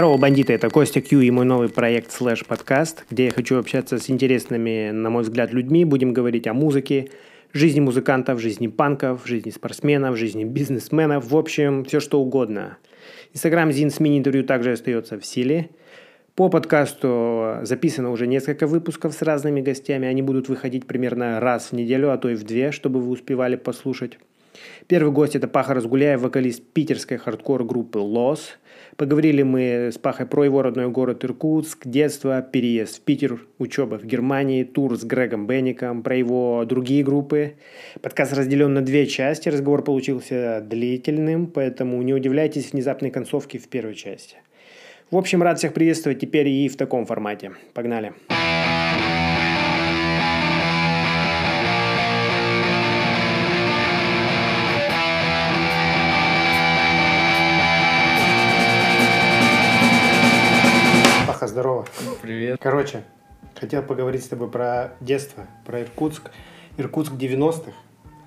Здорово, бандиты, это Костя Кью и мой новый проект Slash Подкаст, где я хочу общаться с интересными, на мой взгляд, людьми. Будем говорить о музыке, жизни музыкантов, жизни панков, жизни спортсменов, жизни бизнесменов, в общем, все что угодно. Инстаграм Зин с мини-интервью также остается в силе. По подкасту записано уже несколько выпусков с разными гостями. Они будут выходить примерно раз в неделю, а то и в две, чтобы вы успевали послушать. Первый гость – это Паха Разгуляев, вокалист питерской хардкор-группы «Лос». Поговорили мы с Пахой про его родной город Иркутск, детство, переезд в Питер, учеба в Германии, тур с Грегом Бенником, про его другие группы. Подкаст разделен на две части, разговор получился длительным, поэтому не удивляйтесь внезапной концовке в первой части. В общем, рад всех приветствовать теперь и в таком формате. Погнали! Паха, здорово. Привет. Короче, хотел поговорить с тобой про детство, про Иркутск. Иркутск 90-х.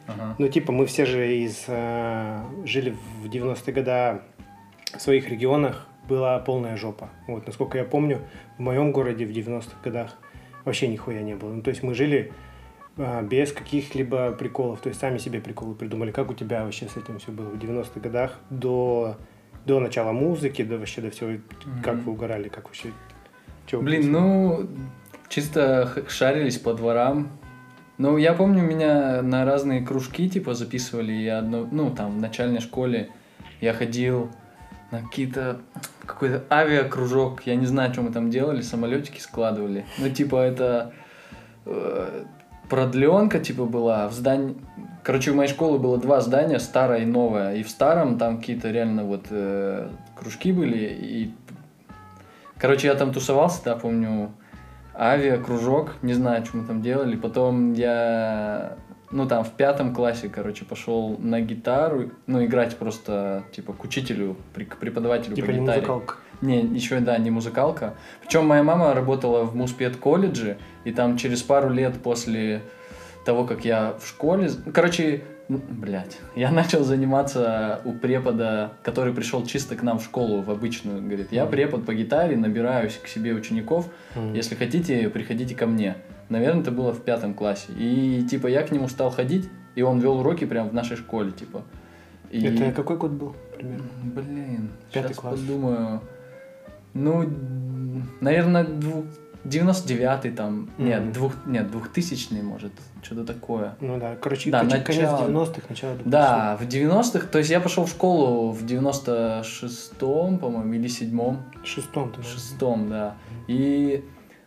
Ага. Ну, типа, мы все же из, э, жили в 90-е годы в своих регионах, была полная жопа. Вот, насколько я помню, в моем городе в 90-х годах вообще нихуя не было. Ну, то есть мы жили э, без каких-либо приколов, то есть сами себе приколы придумали. Как у тебя вообще с этим все было в 90-х годах до, до начала музыки, до вообще до всего, как вы угорали, как вообще... вы Блин, ну, чисто шарились по дворам. Ну, я помню, меня на разные кружки, типа, записывали. Я одно, ну, там, в начальной школе я ходил на какие-то какой-то авиакружок. Я не знаю, что мы там делали, самолетики складывали. Ну, типа, это э, продленка, типа, была в здании... Короче, у моей школы было два здания, старое и новое. И в старом там какие-то реально вот э, кружки были. И Короче, я там тусовался, да, помню, авиа, кружок, не знаю, что мы там делали. Потом я, ну, там, в пятом классе, короче, пошел на гитару, ну, играть просто, типа, к учителю, к преподавателю Типа по не гитаре. музыкалка. Не, еще, да, не музыкалка. Причем моя мама работала в Муспед колледже, и там через пару лет после того, как я в школе... Короче, блядь, я начал заниматься у препода, который пришел чисто к нам в школу, в обычную. Говорит, я препод по гитаре, набираюсь к себе учеников, если хотите, приходите ко мне. Наверное, это было в пятом классе. И, типа, я к нему стал ходить, и он вел уроки прямо в нашей школе, типа. И... Это какой год был примерно? Блин, Пятый сейчас класс. подумаю. Ну, наверное. 99-й там, Мгм. нет, двух, нет, 2000 может, что-то такое. Ну да, короче, Да, конец начало. 90-х, начало 2000-х. Да, в 90-х, то есть я пошел в школу в 96-м, по-моему, или 7-м, В шестом ты в наверное. шестом, да. И,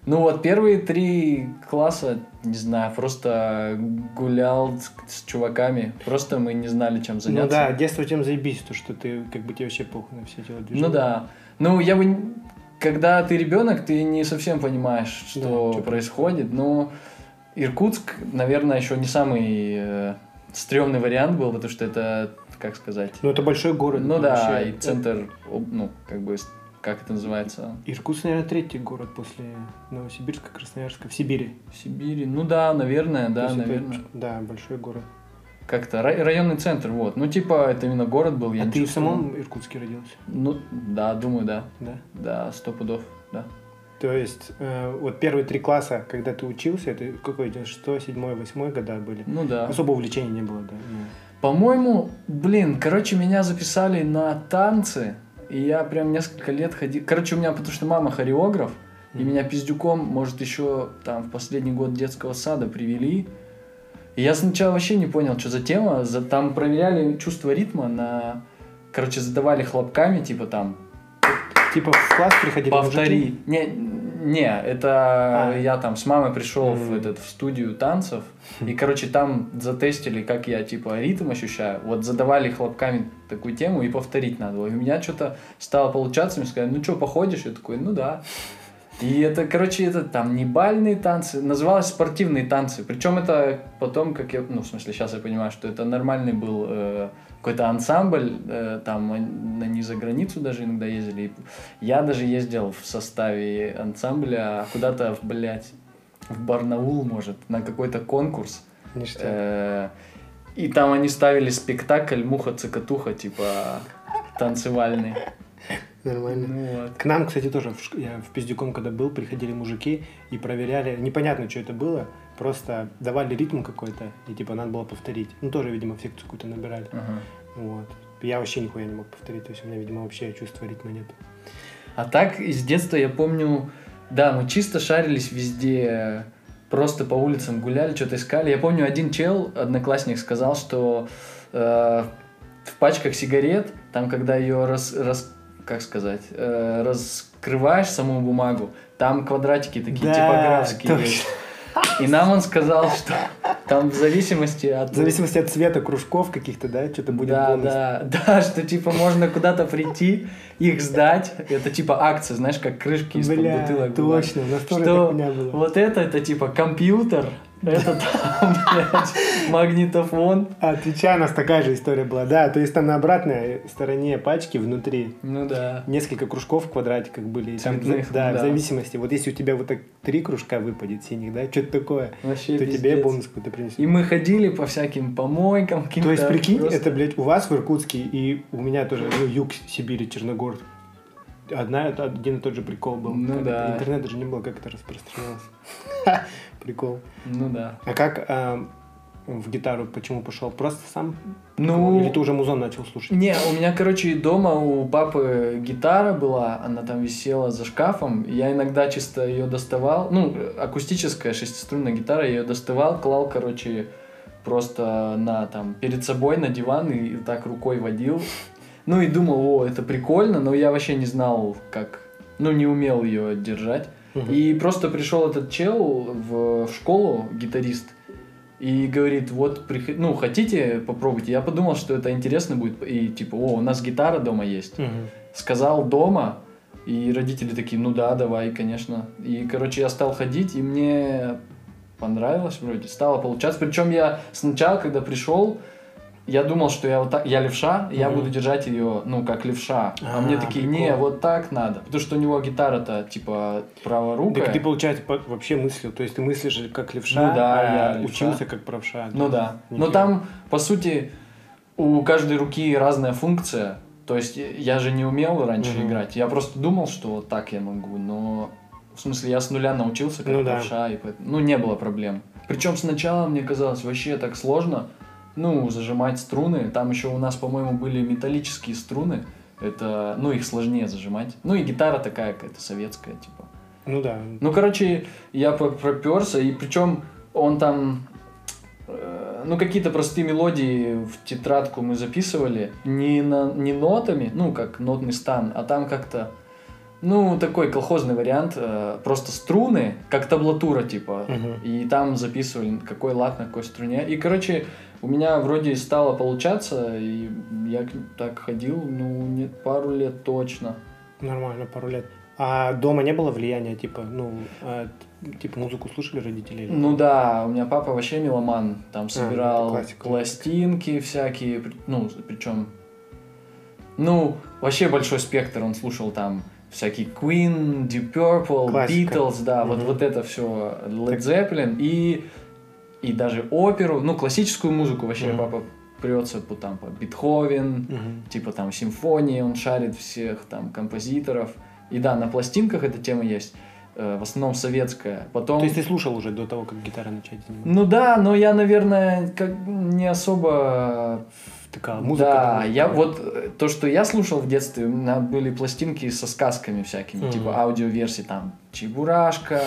ну вот первые три класса, не знаю, просто гулял с, с чуваками, просто мы не знали, чем заняться. Ну да, детство тем заебись, то, что ты, как бы тебе вообще похуй на все эти вот движения. Ну да. Ну, я бы... Когда ты ребенок, ты не совсем понимаешь, Да, что чё происходит. Но Иркутск, наверное, еще не самый э, стрёмный вариант был, потому что это, как сказать... Ну это большой город. Ну да, вообще. и центр, ну, как бы, как это называется? Иркутск, наверное, третий город после Новосибирска, Красноярска, в Сибири. В Сибири. Ну да, наверное, да, есть это, наверное. да, большой город. Как-то рай- районный центр, вот. Ну, типа, это именно город был. Я а ты в самом Иркутске родился? Ну, да, думаю, да. Да. Да, сто пудов, да. То есть, э, вот первые три класса, когда ты учился, это какой, 6, 7, 8 года были? Ну да. Особо увлечения не было, да? ну. По-моему, блин, короче, меня записали на танцы, и я прям несколько лет ходил. Короче, у меня, потому что мама хореограф, и Мгм. меня пиздюком, может, еще там в последний год детского сада привели. И я сначала вообще не понял, что за тема. За, там проверяли чувство ритма на... Короче, задавали хлопками, типа там, Типа в класс приходили повтори. Не, не, это А. я там с мамой пришел в, Мгм. этот, в студию танцев, и, короче, там затестили, как я, типа, ритм ощущаю. Вот задавали хлопками такую тему, и повторить надо было. И у меня что-то стало получаться, мне сказали, ну что, походишь? Я такой, ну да. И это, короче, это там не бальные танцы, называлось спортивные танцы. Причем это потом, как я, ну, в смысле, сейчас я понимаю, что это нормальный был э, какой-то ансамбль, э, там он- они за границу даже иногда ездили. Я даже ездил в составе ансамбля куда-то, в, блядь, в Барнаул, может, на какой-то конкурс. Э, И там они ставили спектакль «Муха-цокотуха», типа танцевальный. Нормально. Ну вот. К нам, кстати, тоже, в я в Пиздюком, когда был, приходили мужики и проверяли, непонятно, что это было, просто давали ритм какой-то, и типа надо было повторить. Ну, тоже, видимо, секцию какую-то набирали. Ага. Вот. Я вообще нихуя не мог повторить, то есть у меня, видимо, вообще чувства ритма нет. А так из детства я помню, да, мы чисто шарились везде, просто по улицам гуляли, что-то искали. Я помню, один чел, одноклассник, сказал, что э, в пачках сигарет, там, когда ее раз, раз- как сказать, э, раскрываешь саму бумагу, там квадратики такие типографские. точно. есть. И нам он сказал, что там в зависимости от... В зависимости от цвета кружков каких-то, да, что-то будет да, бонус. да, да, что типа можно куда-то прийти, их сдать. Это типа акция, знаешь, как крышки из-под бутылок. точно, тоже Что так у меня было. вот это, это типа компьютер, это там, блядь, магнитофон. А, Отвечаю, у нас такая же история была. Да, то есть там на обратной стороне пачки внутри Ну да. несколько кружков в квадратиках были. И там, Цветных, да, да. в зависимости. Вот если у тебя вот так три кружка выпадет синих, да, что-то такое, Вообще то тебе пиздец. бонус какой-то принесет. И мы ходили по всяким помойкам, То есть, прикинь, просто- это, блядь, у вас в Иркутске и у меня тоже, ну, юг Сибири, Черногор. Одна, один и тот же прикол был. Ну Как да. это- Интернет даже не было, как это распространялось. Прикол. Ну да. А как а, в гитару почему пошел? Просто сам? Ну, Или ты уже музон начал слушать? Не, у меня, короче, дома у папы гитара была, она там висела за шкафом. Я иногда чисто ее доставал. Ну, акустическая шестиструнная гитара, я ее доставал, клал, короче, просто на там перед собой на диван и так рукой водил. Ну и думал, о, это прикольно, но я вообще не знал, как, ну не умел ее держать. Мгм. И просто пришел этот чел в, в школу, гитарист, и говорит, вот, приход- ну, хотите попробовать? Я подумал, что это интересно будет, и типа, о, у нас гитара дома есть. Мгм. Сказал дома, и родители такие, ну да, давай, конечно. И, короче, я стал ходить, и мне понравилось вроде, стало получаться. Причем я сначала, когда пришел, я думал, что я вот так, я левша, и я буду держать ее, ну, как левша. А, А, мне такие, не, прикол. вот так надо. Потому что у него гитара-то, типа, праворукая. Так ты, получается, по- вообще мыслил, то есть ты мыслишь как левша, Ну да, а я левша. учился как правша. Ну да. Но Нифига. там, по сути, у каждой руки разная функция. То есть я же не умел раньше Мгм. играть. Я просто думал, что вот так я могу, но в смысле я с нуля научился как Ну да. правша, и поэтому- ну не было проблем. Причем сначала мне казалось вообще так сложно, ну зажимать струны. Там еще у нас, по-моему, были металлические струны. Это, ну их сложнее зажимать. Ну и гитара такая какая-то советская, типа. Ну да. Ну, короче, я проперся, и причем он там, э, ну, какие-то простые мелодии в тетрадку мы записывали, не, на, не нотами, ну, как нотный стан, а там как-то, ну, такой колхозный вариант, э, просто струны, как таблатура, типа, Мгм. и там записывали, какой лад на какой струне. И, короче, у меня вроде стало получаться, и я так ходил, ну, нет, пару лет точно. Нормально, пару лет. А дома не было влияния, типа, ну, а, т- типа музыку слушали родители? или- Ну да, у меня папа вообще меломан, там собирал это классика. пластинки всякие, ну, причем, ну, вообще большой спектр, он слушал там всякий Queen, Deep Purple, Классика. Beatles, да, вот, Мгм. вот это все, Led Zeppelin и, и даже оперу, ну, классическую музыку вообще Мгм. папа прется по, там, по Бетховен, Мгм. типа там симфонии, он шарит всех там композиторов. И да, на пластинках эта тема есть, э, в основном советская. Потом... То есть ты слушал уже до того, как гитара начать заниматься? Ну да, но я, наверное, как не особо... Такая музыка. да, я вот э, то, что я слушал в детстве, у меня были пластинки со сказками всякими, Мгм. типа аудиоверсии там Чебурашка,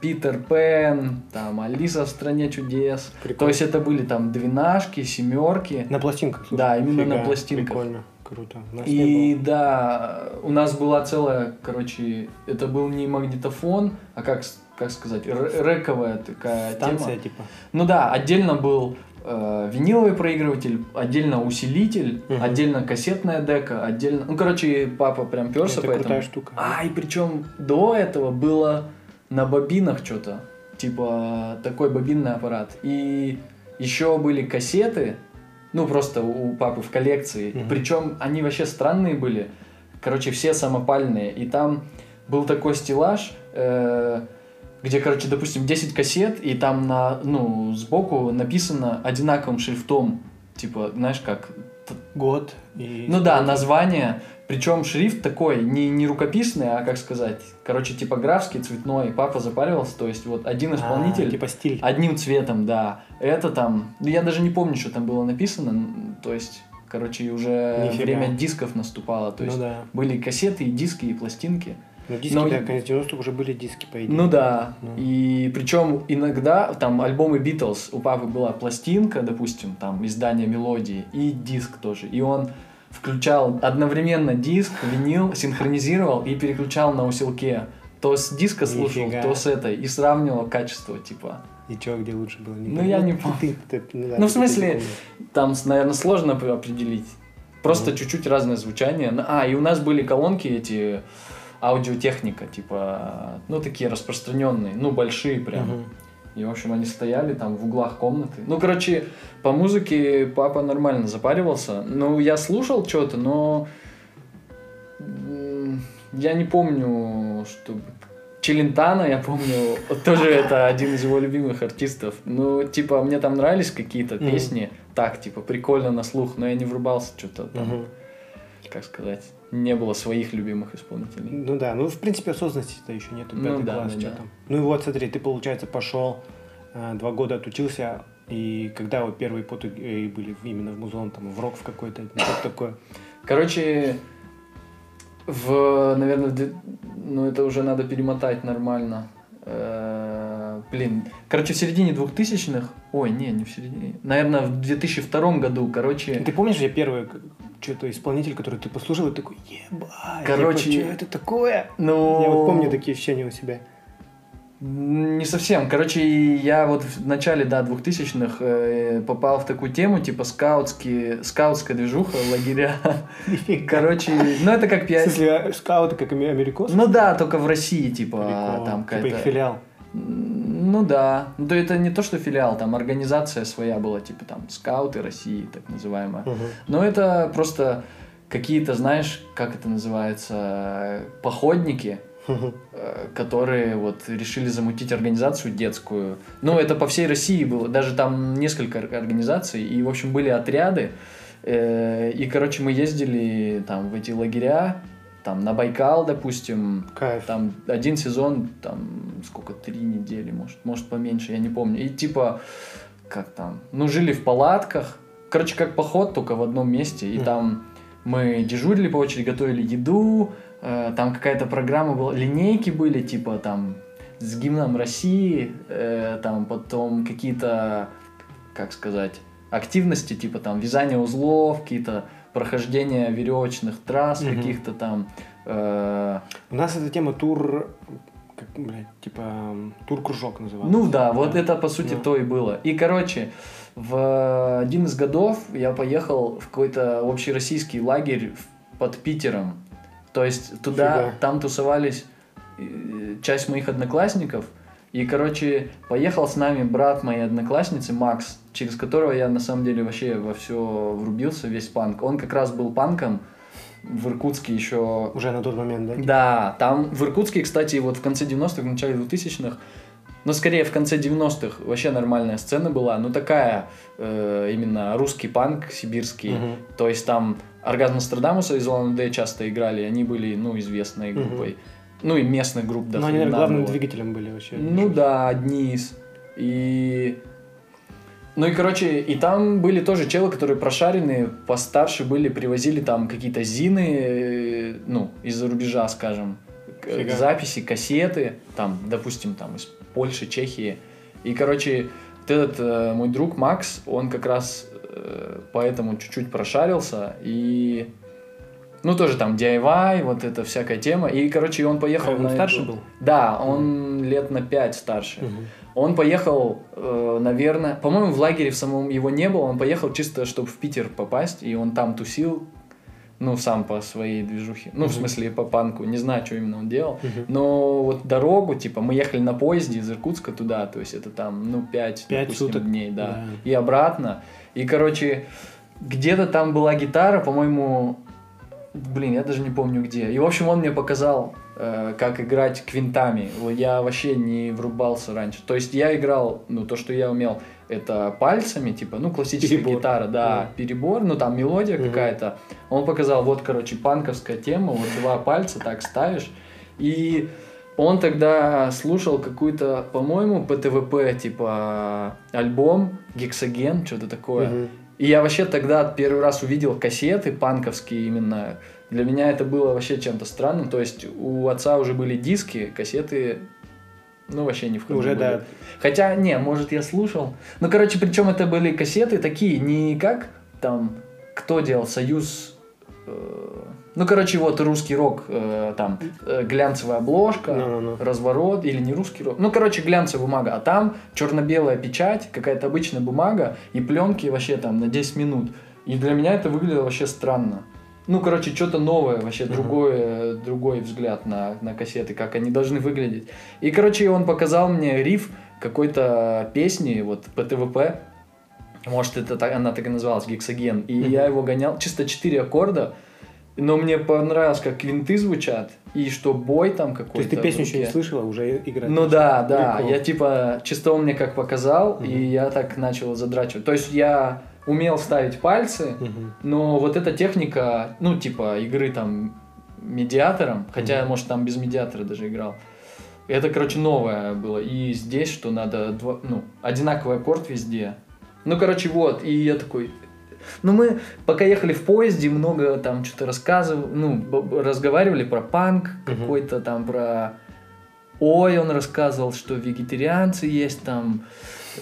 Питер Пен, там Алиса в стране чудес. Прикольно. То есть это были там двенашки, семерки. На пластинках, слушай. Да, именно на Фига, пластинках. Прикольно, круто. И да, у нас была целая, короче, это был не магнитофон, а как, как сказать, р- рэковая такая. Станция, тема. типа. Ну да, отдельно был э, виниловый проигрыватель, отдельно усилитель, Мгм. отдельно кассетная дека, отдельно... Ну, короче, папа прям перся Это крутая штука. А, и причем до этого было на бобинах что-то. Типа такой бобинный аппарат. И еще были кассеты, ну просто у папы в коллекции. Мгм. Причем они вообще странные были. Короче, все самопальные. И там был такой стеллаж, э, где, короче, допустим, 10 кассет, и там на, ну, сбоку написано одинаковым шрифтом. Типа, знаешь, как Год и... ну да, название, Причем шрифт такой, не, не рукописный, а как сказать, короче, типографский, цветной. Папа запаривался, то есть вот один исполнитель А, типа стиль. одним цветом, да. Это там, ну, я даже не помню, что там было написано, то есть, короче, уже Нифига. время дисков наступало, то ну есть да. были кассеты, и диски, и пластинки. Ну, диски, Но- да, конец 90-х уже были диски, по идее. Ну да. Ну. И причем иногда там альбомы Битлз, у папы была пластинка, допустим, там издание мелодии, и диск тоже. И он включал одновременно диск, винил, синхронизировал и переключал на усилке. То с диска слушал, Нифига. то с этой. И сравнивал качество, типа. И чё, где лучше было? Ну, я не ты- помню. ты- ты- ну, да, Ну, в смысле. Там, наверное, сложно определить. Просто Ну. чуть-чуть разное звучание. Ну, А, и у нас были колонки эти аудиотехника, типа, ну, такие распространенные, ну, большие прям. И, в общем, они стояли там в углах комнаты. Ну, короче, по музыке папа нормально запаривался. Ну, я слушал что-то, но я не помню, что... Челентана, я помню, тоже это один из его любимых артистов. Ну, типа, мне там нравились какие-то песни, так, типа, прикольно на слух, но я не врубался что-то там, как сказать, не было своих любимых исполнителей. Ну да, ну в принципе осознанности-то еще нету, Ну пятый да, класс, да, чё да. там. Ну и вот смотри, ты, получается, пошел, а, два года отучился, и когда вот первые поты э, были именно в музон, там, в рок в какой-то, ну, что такое? Короче, в, наверное, в ну это уже надо перемотать нормально. Э, Блин, короче, в середине 2000-х, ой, не, не в середине, наверное, в 2002 году, короче, Ты помнишь, я первый что-то исполнитель, который ты послушал, и такой, ебать, Короче, что это такое? ну... Я вот помню такие ощущения у себя. Не совсем. Короче, я вот в начале, да, 2000-х э, попал в такую тему, типа скаутские, скаутская движуха, лагеря. Короче, ну это как В пять... смысле, а скауты как америкосы? Ну да, только в России, типа, там Типа их какая-то... филиал. Ну да. Ну то это не то, что филиал, там организация своя была, типа там скауты России, так называемая. Мгм. Но это просто какие-то, знаешь, как это называется, походники, э, которые вот решили замутить организацию детскую. Ну, это по всей России было, даже там несколько ор- организаций, и, в общем, были отряды, э, и, короче, мы ездили там в эти лагеря, там на Байкал, допустим, Кайф. там один сезон, там сколько, три недели, может, может поменьше, я не помню. И типа, как там, ну, жили в палатках, короче, как поход, только в одном месте, и Мгм. там мы дежурили по очереди, готовили еду, э, там какая-то программа была, линейки были, типа там с гимном России, э, там потом какие-то, как сказать, активности, типа там вязание узлов, какие-то прохождение веревочных трасс, Мгм. каких-то там э, У нас эта тема тур, как, блядь, типа тур-кружок назывался. Ну да, вот это по сути Ну. то и было. И короче, в один из годов я поехал в какой-то общероссийский лагерь под Питером. То есть туда, Фига. там тусовались э, часть моих одноклассников. И, короче, поехал с нами брат моей одноклассницы Макс, через которого я на самом деле вообще во все врубился, весь панк. Он как раз был панком в Иркутске еще Уже на тот момент, да? да, там в Иркутске, кстати, вот в конце 90-х, в начале 2000-х, но скорее в конце 90-х вообще нормальная сцена была, ну такая э, именно русский панк сибирский, Мгм. то есть там Оргазм Нострадамуса из Улан Удэ часто играли, они были, ну, известной группой, ну и местных групп Но они, наверное, главным было. двигателем были вообще. Ну да, одни из. И... Ну и, короче, и там были тоже челы, которые прошаренные, постарше были, привозили там какие-то зины, э, ну, из-за рубежа, скажем, Фига. записи, кассеты, там, допустим, там из Польши, Чехии. И, короче, вот этот э, мой друг Макс, он как раз э, поэтому чуть-чуть прошарился, и... Ну, тоже там DIY, вот эта всякая тема. И, короче, он поехал А он на старше эту- был? Да, он лет на 5 старше. Мгм. Он поехал, э, наверное, по-моему, в лагере в самом его не было, он поехал чисто, чтобы в Питер попасть, и он там тусил, ну, сам по своей движухе, ну, в Мгм. смысле, по панку, не знаю, что именно он делал, Мгм. но вот дорогу, типа, мы ехали на поезде из Иркутска туда, то есть это там, ну, 5, Пять допустим, суток. дней, да, Да. и обратно, и, короче, где-то там была гитара, по-моему, блин, я даже не помню где, и, в общем, он мне показал э, как играть квинтами. Я вообще не врубался раньше. То есть я играл, ну, то, что я умел, это пальцами, типа, ну, классическая Перебор. гитара, да, перебор, ну, там мелодия Мгм. какая-то. Он показал, вот, короче, панковская тема, вот два пальца так ставишь, и он тогда слушал какую-то, по-моему, ПТВП, типа, альбом, Гексоген, что-то такое. Мгм. И я вообще тогда первый раз увидел кассеты панковские именно. Для меня это было вообще чем-то странным. То есть у отца уже были диски, кассеты, ну, вообще не в ходу Уже, были. да. Хотя, не, может, я слушал. Ну, короче, причем это были кассеты такие, не как там, кто делал, Союз... э, ну, короче, вот русский рок, э, там, э, глянцевая обложка, Ну-ну-ну. разворот, или не русский рок. Ну, короче, глянцевая бумага. А там черно-белая печать, какая-то обычная бумага и пленки вообще там на 10 минут. И для меня это выглядело вообще странно. Ну, короче, что-то новое, вообще Мгм. другой, другой взгляд на, на кассеты, как они должны выглядеть. И, короче, он показал мне риф какой-то песни, вот ПТВП. Может, это так, она так и называлась, Гексоген. И Мгм. я его гонял, чисто 4 аккорда. Но мне понравилось, как квинты звучат, и что бой там какой-то. То есть ты песню еще не слышала, уже играть? Ну да, да. Прикол. Я типа чисто он мне как показал, Мгм. и я так начал задрачивать. То есть я умел ставить пальцы, Мгм. но вот эта техника, ну типа игры там медиатором, хотя я, Мгм. может там без медиатора даже играл. Это, короче, новое было. И здесь, что надо, два, ну, одинаковый аккорд везде. Ну, короче, вот. И я такой, ну, мы пока ехали в поезде, много там что-то рассказывали, ну, разговаривали про панк какой-то там, про... Ой, он рассказывал, что вегетарианцы есть там,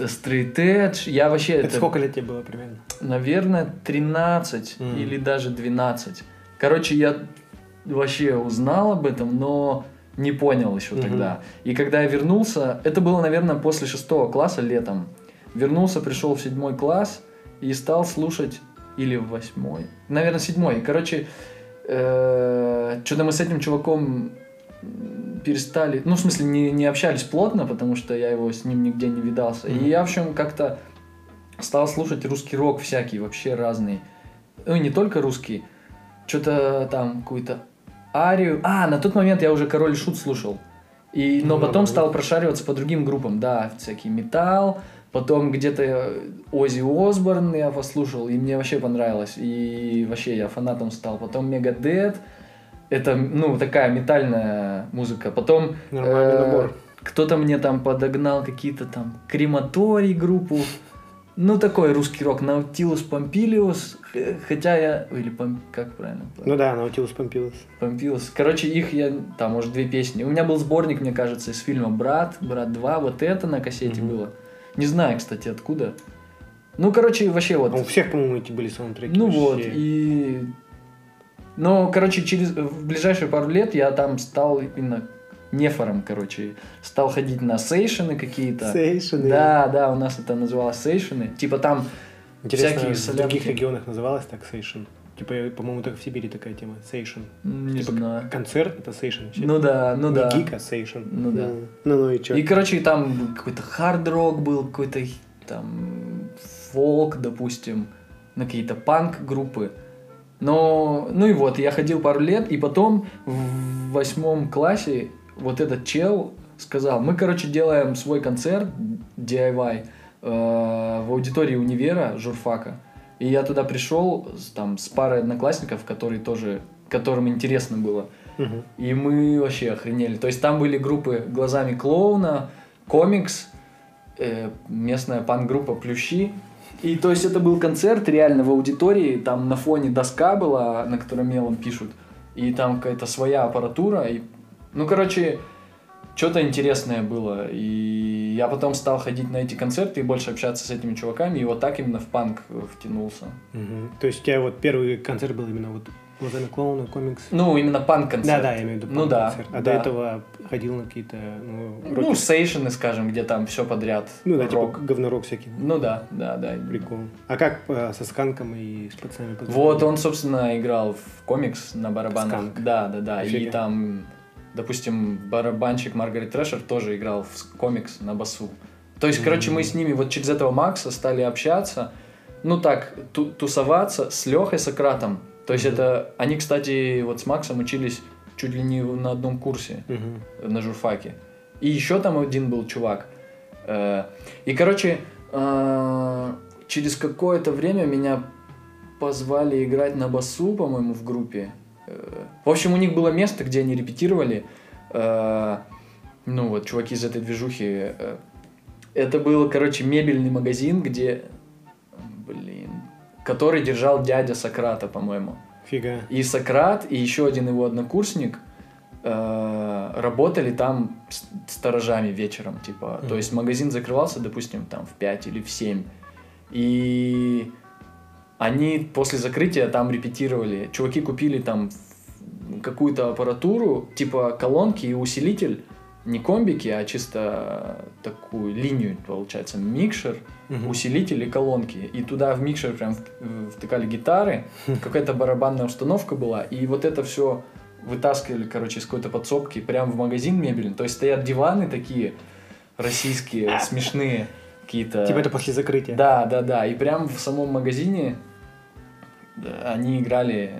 стрейт эдж. Я вообще... Это сколько лет тебе было примерно? Наверное, 13 Мгм. или даже 12. Короче, я вообще узнал об этом, но не понял еще Мгм. тогда. И когда я вернулся, это было, наверное, после шестого класса летом. Вернулся, пришел в седьмой класс и стал слушать или в восьмой, наверное, седьмой. Короче, что-то мы с этим чуваком перестали, ну, в смысле, не, не общались плотно, потому что я его с ним нигде не видался. Мгм. И я, в общем, как-то стал слушать русский рок всякий, вообще разный. Ну, и не только русский. Что-то там, какую-то арию. А, на тот момент я уже Король Шут слушал. И, но Ну, потом стал прошариваться по другим группам. Да, всякий металл. Потом где-то Ози Осборн я послушал, и мне вообще понравилось. И вообще я фанатом стал. Потом Мегадет. Это, ну, такая метальная музыка. Потом Нормальный э, набор. кто-то мне там подогнал какие-то там крематорий группу. Ну, такой русский рок. Наутилус Помпилиус. х- Хотя я... Или Пом- как правильно? Ну да, Наутилус Помпилус. Помпилиус. Короче, их я... Там, может, две песни. У меня был сборник, мне кажется, из фильма «Брат», «Брат 2». Вот это на кассете Мгм. было. Не знаю, кстати, откуда. Ну, короче, вообще вот... А у всех, по-моему, эти были саундтреки. Ну вообще. вот, и... Ну, короче, через в ближайшие пару лет я там стал именно нефором, короче. Стал ходить на сейшены какие-то. Сейшены. Да, да, у нас это называлось сейшены. Типа там Интересно, всякие в других регионах называлось так сейшен. Типа, по-моему, только в Сибири такая тема. Сейшен. м, не Типа, знаю. Концерт это вообще. Ну да, ну Не да. гик, а сейшен. Ну да. Ну, ну и чё? И, короче, там какой-то хард-рок был, какой-то там фолк, допустим, на какие-то панк-группы. Но, ну и вот, я ходил пару лет, и потом в восьмом классе вот этот чел сказал, мы, короче, делаем свой концерт DIY э, в аудитории универа журфака. И я туда пришел там, с парой одноклассников, которые тоже, которым интересно было. Мгм. И мы вообще охренели. То есть там были группы «Глазами клоуна», «Комикс», э, местная пан-группа «Плющи». И то есть это был концерт реально в аудитории, там на фоне доска была, на которой мелом пишут, и там какая-то своя аппаратура. И... Ну, короче, что-то интересное было. И я потом стал ходить на эти концерты и больше общаться с этими чуваками, и вот так именно в панк э, втянулся. Мгм. То есть у тебя вот первый концерт был именно вот глазами клоуна, комикс. Ну, именно панк-концерт. Да, да, я имею в виду Ну да, панк-концерт. А да. до этого ходил на какие-то, ну, Ну, роки- сейшены, скажем, где там все подряд. ну да, типа рок. говнорок всякий. Ну да, да, да. Прикол. А как э, со сканком и с пацанами? Вот он, собственно, играл в комикс на барабанах. Сканк. Да, да, да. И там, допустим, барабанщик Маргарет Трэшер тоже играл в комикс на басу. То есть, короче, мы с ними вот через этого Макса стали общаться, ну так, ту- тусоваться с Лехой Сократом. То есть это, они, кстати, вот с Максом учились чуть ли не на одном курсе на журфаке. И еще там один был чувак. Э, И, короче, э, через какое-то время меня позвали играть на басу, по-моему, в группе. Э, В общем, у них было место, где они репетировали. Э, Ну вот, чуваки из этой движухи. э, Это был, короче, мебельный магазин, где... Блин. Который держал дядя Сократа, по-моему. Фига. И Сократ, и еще один его однокурсник работали там сторожами вечером, типа. Мгм. То есть магазин закрывался, допустим, там в 5 или в 7. И они после закрытия там репетировали. Чуваки купили там какую-то аппаратуру, типа колонки и усилитель. Не комбики, а чисто такую линию, получается, микшер Мгм. усилитель и колонки. И туда в микшер прям втыкали гитары, какая-то барабанная установка была, и вот это все вытаскивали, короче, из какой-то подсобки прям в магазин мебельный. То есть стоят диваны такие российские, смешные какие-то. Типа это после закрытия. Да, да, да. И прям в самом магазине они играли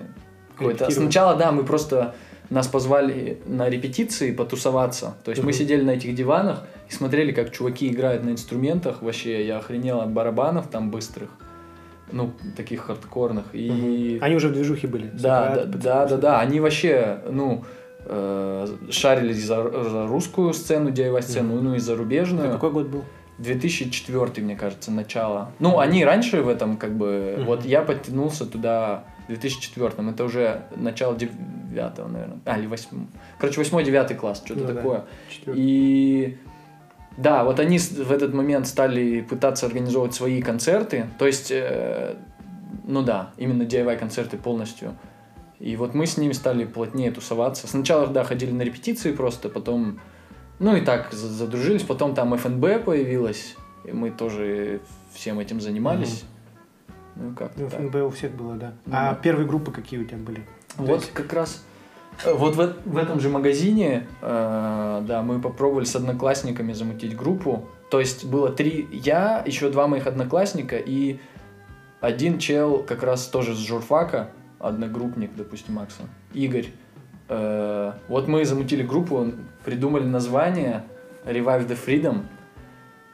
какой-то. Сначала, да, мы просто нас позвали на репетиции потусоваться. То есть мы Мгм. сидели на этих диванах и смотрели, как чуваки играют на инструментах. Вообще, я охренел от барабанов там быстрых. Ну, таких хардкорных. И... Мгм. Они уже в движухе были. Да, да, да, да, да. Они вообще, ну, э, шарились за, за русскую сцену, DIY сцену, Мгм. ну и зарубежную. Это какой год был? 2004, мне кажется, начало. Ну, они раньше в этом, как бы, Мгм. вот я подтянулся туда в 2004, это уже начало 9, наверное, а, или 8. Короче, 8-9 класс, что-то Ну да. такое. Четвертый. И да, вот они в этот момент стали пытаться организовывать свои концерты. То есть, э, ну да, именно DIY-концерты полностью. И вот мы с ними стали плотнее тусоваться. Сначала, да, ходили на репетиции просто, потом, ну и так за- задружились. Потом там ФНБ появилась, и мы тоже всем этим занимались. Ну, как-то Ну, так. ФНБ у всех было, да. Ну А первые группы какие у тебя были? То Вот есть- как раз э, вот в, в этом же магазине, э, да, мы попробовали с одноклассниками замутить группу. То есть было три я, еще два моих одноклассника и один чел как раз тоже с журфака, одногруппник, допустим, Макса, Игорь. Э, вот мы замутили группу, придумали название Revive the Freedom.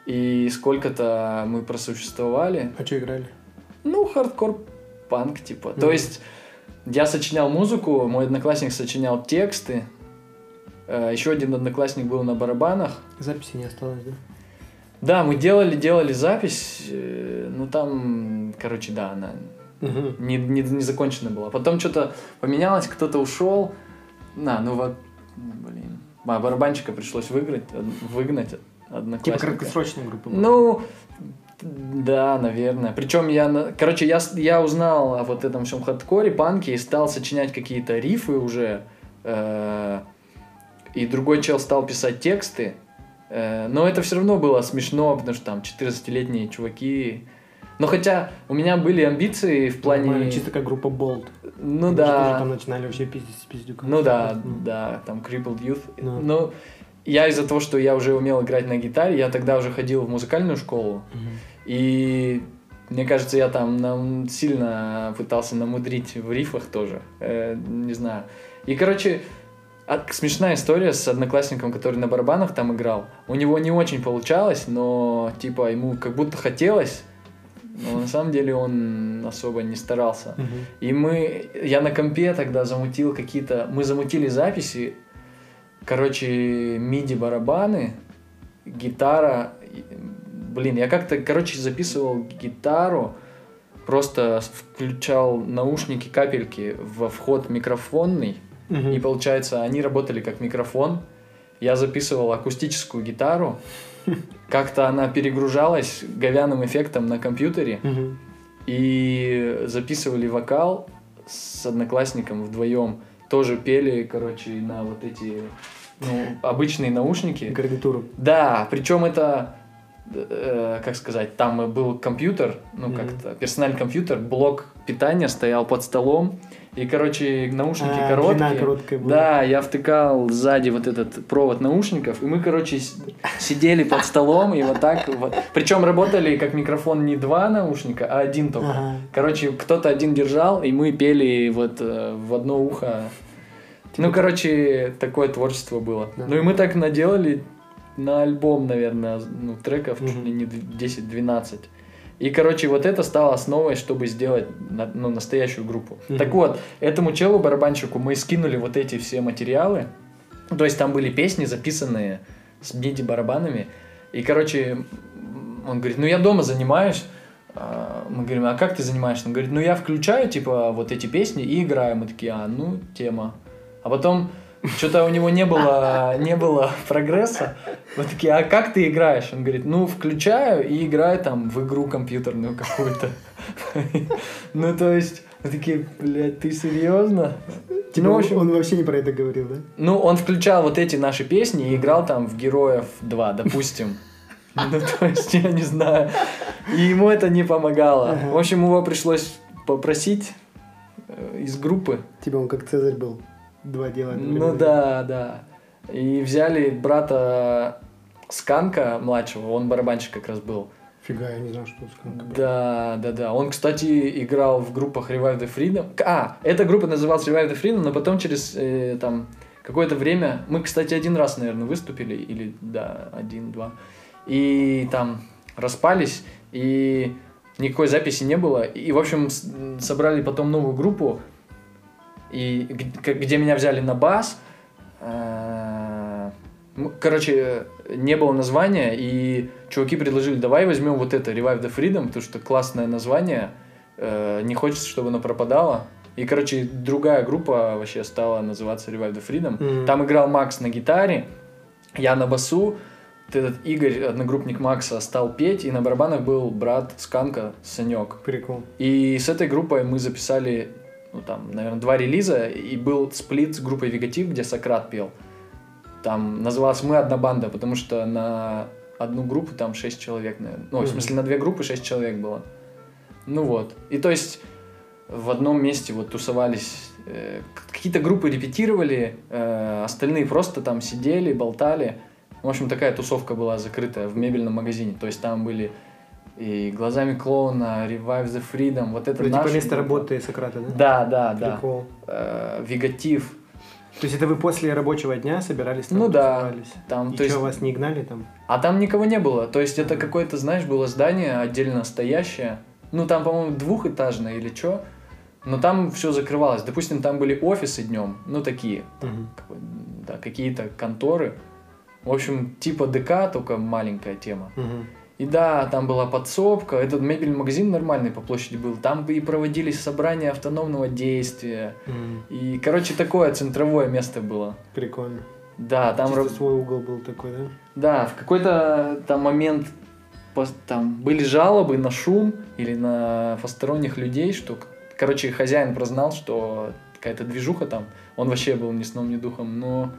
И сколько-то мы просуществовали. А что играли? Ну, хардкор панк, типа. То Мгм. есть я сочинял музыку, мой одноклассник сочинял тексты. э, Еще один одноклассник был на барабанах. Записи не осталось, да? Да, мы делали, делали запись. э, Ну там, короче, да, она Мгм. не, не, не закончена была. Потом что-то поменялось, кто-то ушел. На, ну вот, блин. А, барабанщика пришлось выиграть, выгнать Типа одноклассника. краткосрочная группа была. Ну, да, наверное. Причем я, короче, я, я узнал о вот этом всем хардкоре, панке и стал сочинять какие-то рифы уже. э, и другой чел стал писать тексты. Э, но это все равно было смешно, потому что там 14-летние чуваки. Но хотя у меня были амбиции в плане... Нормально, чисто как группа Болт. Ну да. тоже там начинали вообще пиздить с пиздюком. Ну да, Ну. да, там Crippled Youth. Ну. Но я из-за того, что я уже умел играть на гитаре, я тогда уже ходил в музыкальную школу. Мгм. И мне кажется, я там нам сильно пытался намудрить в рифах тоже. Э, не знаю. И, короче, а- смешная история с одноклассником, который на барабанах там играл. У него не очень получалось, но типа ему как будто хотелось. Но на самом деле он особо не старался. И мы, я на компе тогда замутил какие-то, мы замутили записи, короче, миди-барабаны, гитара, блин, я как-то, короче, записывал гитару, просто включал наушники, капельки во вход микрофонный, и получается, они работали как микрофон. Я записывал акустическую гитару, как-то она перегружалась говяным эффектом на компьютере, Мгм. и записывали вокал с одноклассником вдвоем. Тоже пели, короче, на вот эти ну, обычные наушники. Гарнитуру. Да, причем это, э, как сказать, там был компьютер, ну Мгм. как-то персональный компьютер, блок питания стоял под столом, и, короче, наушники А, короткие. короткая была. Да, я втыкал сзади вот этот провод наушников, и мы, короче, сидели под столом и вот так вот. Причем работали как микрофон не два наушника, а один только. Ага. Короче, кто-то один держал, и мы пели вот э, в одно ухо. Ну, короче, такое творчество было. Да. Ну и мы так наделали на альбом, наверное, ну, треков чуть Мгм. ли не 10-12. И, короче, вот это стало основой, чтобы сделать ну, настоящую группу. Мгм. Так вот, этому челу, барабанщику, мы скинули вот эти все материалы. То есть там были песни, записанные с миди-барабанами. И, короче, он говорит, ну я дома занимаюсь. А, Мы говорим, а как ты занимаешься? Он говорит, ну я включаю, типа, вот эти песни и играю. Мы такие, а, ну, тема. А потом что-то у него не было, не было прогресса. Мы такие, а как ты играешь? Он говорит, ну, включаю и играю там в игру компьютерную какую-то. Ну, то есть, мы такие, блядь, ты серьезно? Типа, Ну, в общем, он вообще не про это говорил, да? ну, он включал вот эти наши песни и играл там в Героев 2, допустим. Ну, то есть, я не знаю. И ему это не помогало. В общем, его пришлось попросить э, из группы. Типа он как Цезарь был. Два дела. Ну да, да. И взяли брата Сканка младшего, он барабанщик как раз был. Фига, я не знал, что это Да, да, да. Он, кстати, играл в группах Revive the Freedom. А, эта группа называлась Revive the Freedom, но потом через э, там какое-то время... Мы, кстати, один раз, наверное, выступили, или, да, один-два. И там распались, и никакой записи не было. И, в общем, собрали потом новую группу, и где меня взяли на бас. Э, Короче, не было названия, и чуваки предложили, давай возьмем вот это, Revive the Freedom, потому что классное название, э, не хочется, чтобы оно пропадало. И, короче, другая группа вообще стала называться Revive the Freedom. Мгм. Там играл Макс на гитаре, я на басу, вот этот Игорь, одногруппник Макса, стал петь, и на барабанах был брат Сканка, Санек. Прикол. И с этой группой мы записали, ну там, наверное, два релиза, и был сплит с группой Вегатив, где Сократ пел. Там называлась «Мы одна банда», потому что на одну группу там шесть человек, наверное. Ну, в смысле, на две группы шесть человек было. Ну вот. И то есть в одном месте вот тусовались, э, какие-то группы репетировали, э, остальные просто там сидели, болтали. В общем, такая тусовка была закрытая в мебельном магазине. То есть там были и глазами клоуна, Revive the Freedom, вот это Это типа наша место работы Сократа, да? Да, да, да. Прикол. Э, Вегатив. То есть это вы после рабочего дня собирались там Ну да. Там, И то есть, что, вас не гнали там? а там никого не было. То есть это какое-то, знаешь, было здание отдельно стоящее. Ну там, по-моему, двухэтажное или что. Но там все закрывалось. Допустим, там были офисы днем, ну такие, как бы, да, какие-то конторы. В общем, типа ДК, только маленькая тема. Мгм. И да, там была подсобка, этот мебельный магазин нормальный по площади был. Там и проводились собрания автономного действия. Мгм. И, короче, такое центровое место было. Прикольно. Да, там, Чисто раб- свой угол был такой, да? да, в какой-то там момент там были жалобы на шум или на посторонних людей, что, короче, хозяин прознал, что какая-то движуха там. Он вообще был ни сном, ни духом, но...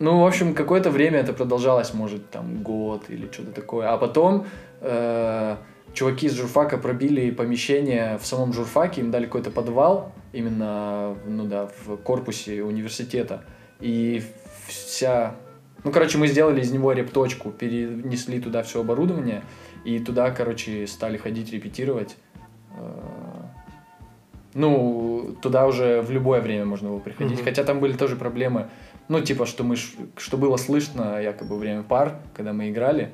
Ну, в общем, какое-то время это продолжалось, может, там, год или что-то такое. А потом э, чуваки из журфака пробили помещение в самом журфаке, им дали какой-то подвал, именно, ну да, в корпусе университета. И вся... Ну, короче, мы сделали из него репточку, перенесли туда все оборудование, и туда, короче, стали ходить репетировать. Э, Ну, туда уже в любое время можно было приходить. Мгм. Хотя там были тоже проблемы. Ну, типа, что мы что было слышно якобы время пар, когда мы играли.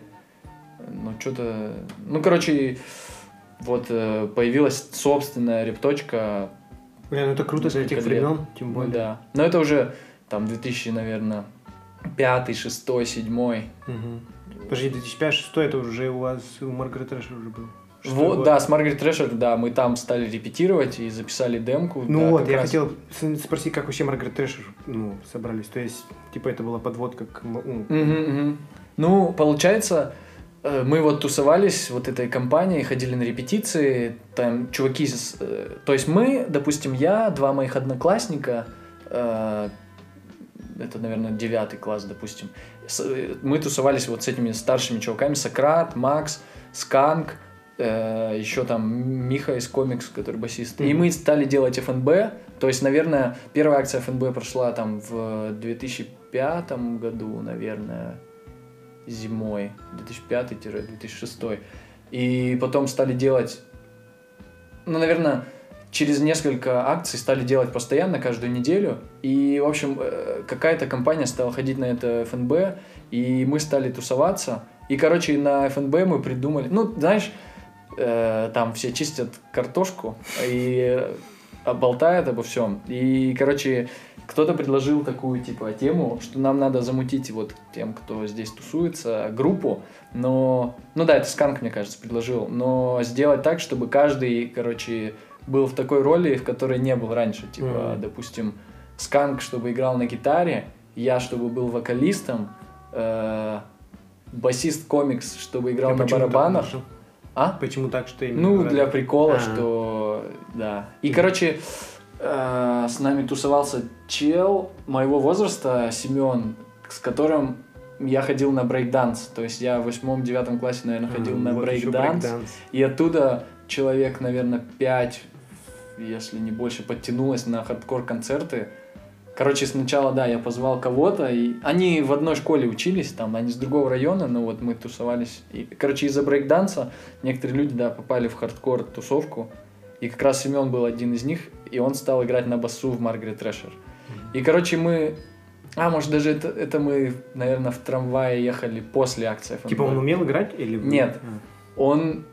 Ну, что-то. Ну, короче, вот э, появилась собственная репточка. Бля, ну это круто для этих лет. времен, тем Ну, более. да. Но это уже там 2000, наверное, пятый, шестой, седьмой. Мгм. Подожди, 2005-2006 это уже у вас, у Margaret Thrasher уже был. Вот, да, с Margaret Thrasher, да, мы там стали репетировать и записали демку. Ну да, вот, я раз. хотел спросить, как вообще Margaret Thrasher ну, собрались. То есть, типа, это была подводка к... ну, мгм. Ну, получается, э, мы вот тусовались вот этой компанией, ходили на репетиции, там чуваки, э, то есть мы, допустим, я, два моих одноклассника, э, это, наверное, девятый класс, допустим, э, мы тусовались вот с этими старшими чуваками, Сократ, Макс, Сканк, э, еще там Миха из комикс, который басист. И Мгм. мы стали делать ФНБ, то есть, наверное, первая акция ФНБ прошла там в 2005 году, наверное, зимой, 2005-2006. И потом стали делать, ну, наверное, через несколько акций стали делать постоянно, каждую неделю. И, в общем, э, какая-то компания стала ходить на это ФНБ, и мы стали тусоваться. И, короче, на ФНБ мы придумали... Ну, знаешь, э, там все чистят картошку и болтают обо всем. И, короче, кто-то предложил такую, типа, тему, что нам надо замутить вот тем, кто здесь тусуется, группу, но... Ну да, это Сканк, мне кажется, предложил, но сделать так, чтобы каждый, короче, был в такой роли, в которой не был раньше. Типа, mm-hmm. допустим, Сканк, чтобы играл на гитаре, я, чтобы был вокалистом, э, басист комикс, чтобы играл а на барабанах. А? Почему так, что именно? Ну, для прикола, А-а-а. что... Да. И, короче, э, с нами тусовался чел моего возраста, Семен, с которым я ходил на брейк-данс. То есть я в восьмом-девятом классе, наверное, ходил а, на вот брейк-данс. И оттуда человек, наверное, пять, если не больше, подтянулось на хардкор-концерты. Короче, сначала, да, я позвал кого-то, и они в одной школе учились, там, они с другого района, но вот мы тусовались. И, короче, из-за брейкданса некоторые люди, да, попали в хардкор-тусовку, и как раз Семен был один из них, и он стал играть на басу в Margaret Thrasher. И, короче, мы... А, может, даже это, это мы, наверное, в трамвае ехали после акции. Типа он умел играть или... Нет. А. Он...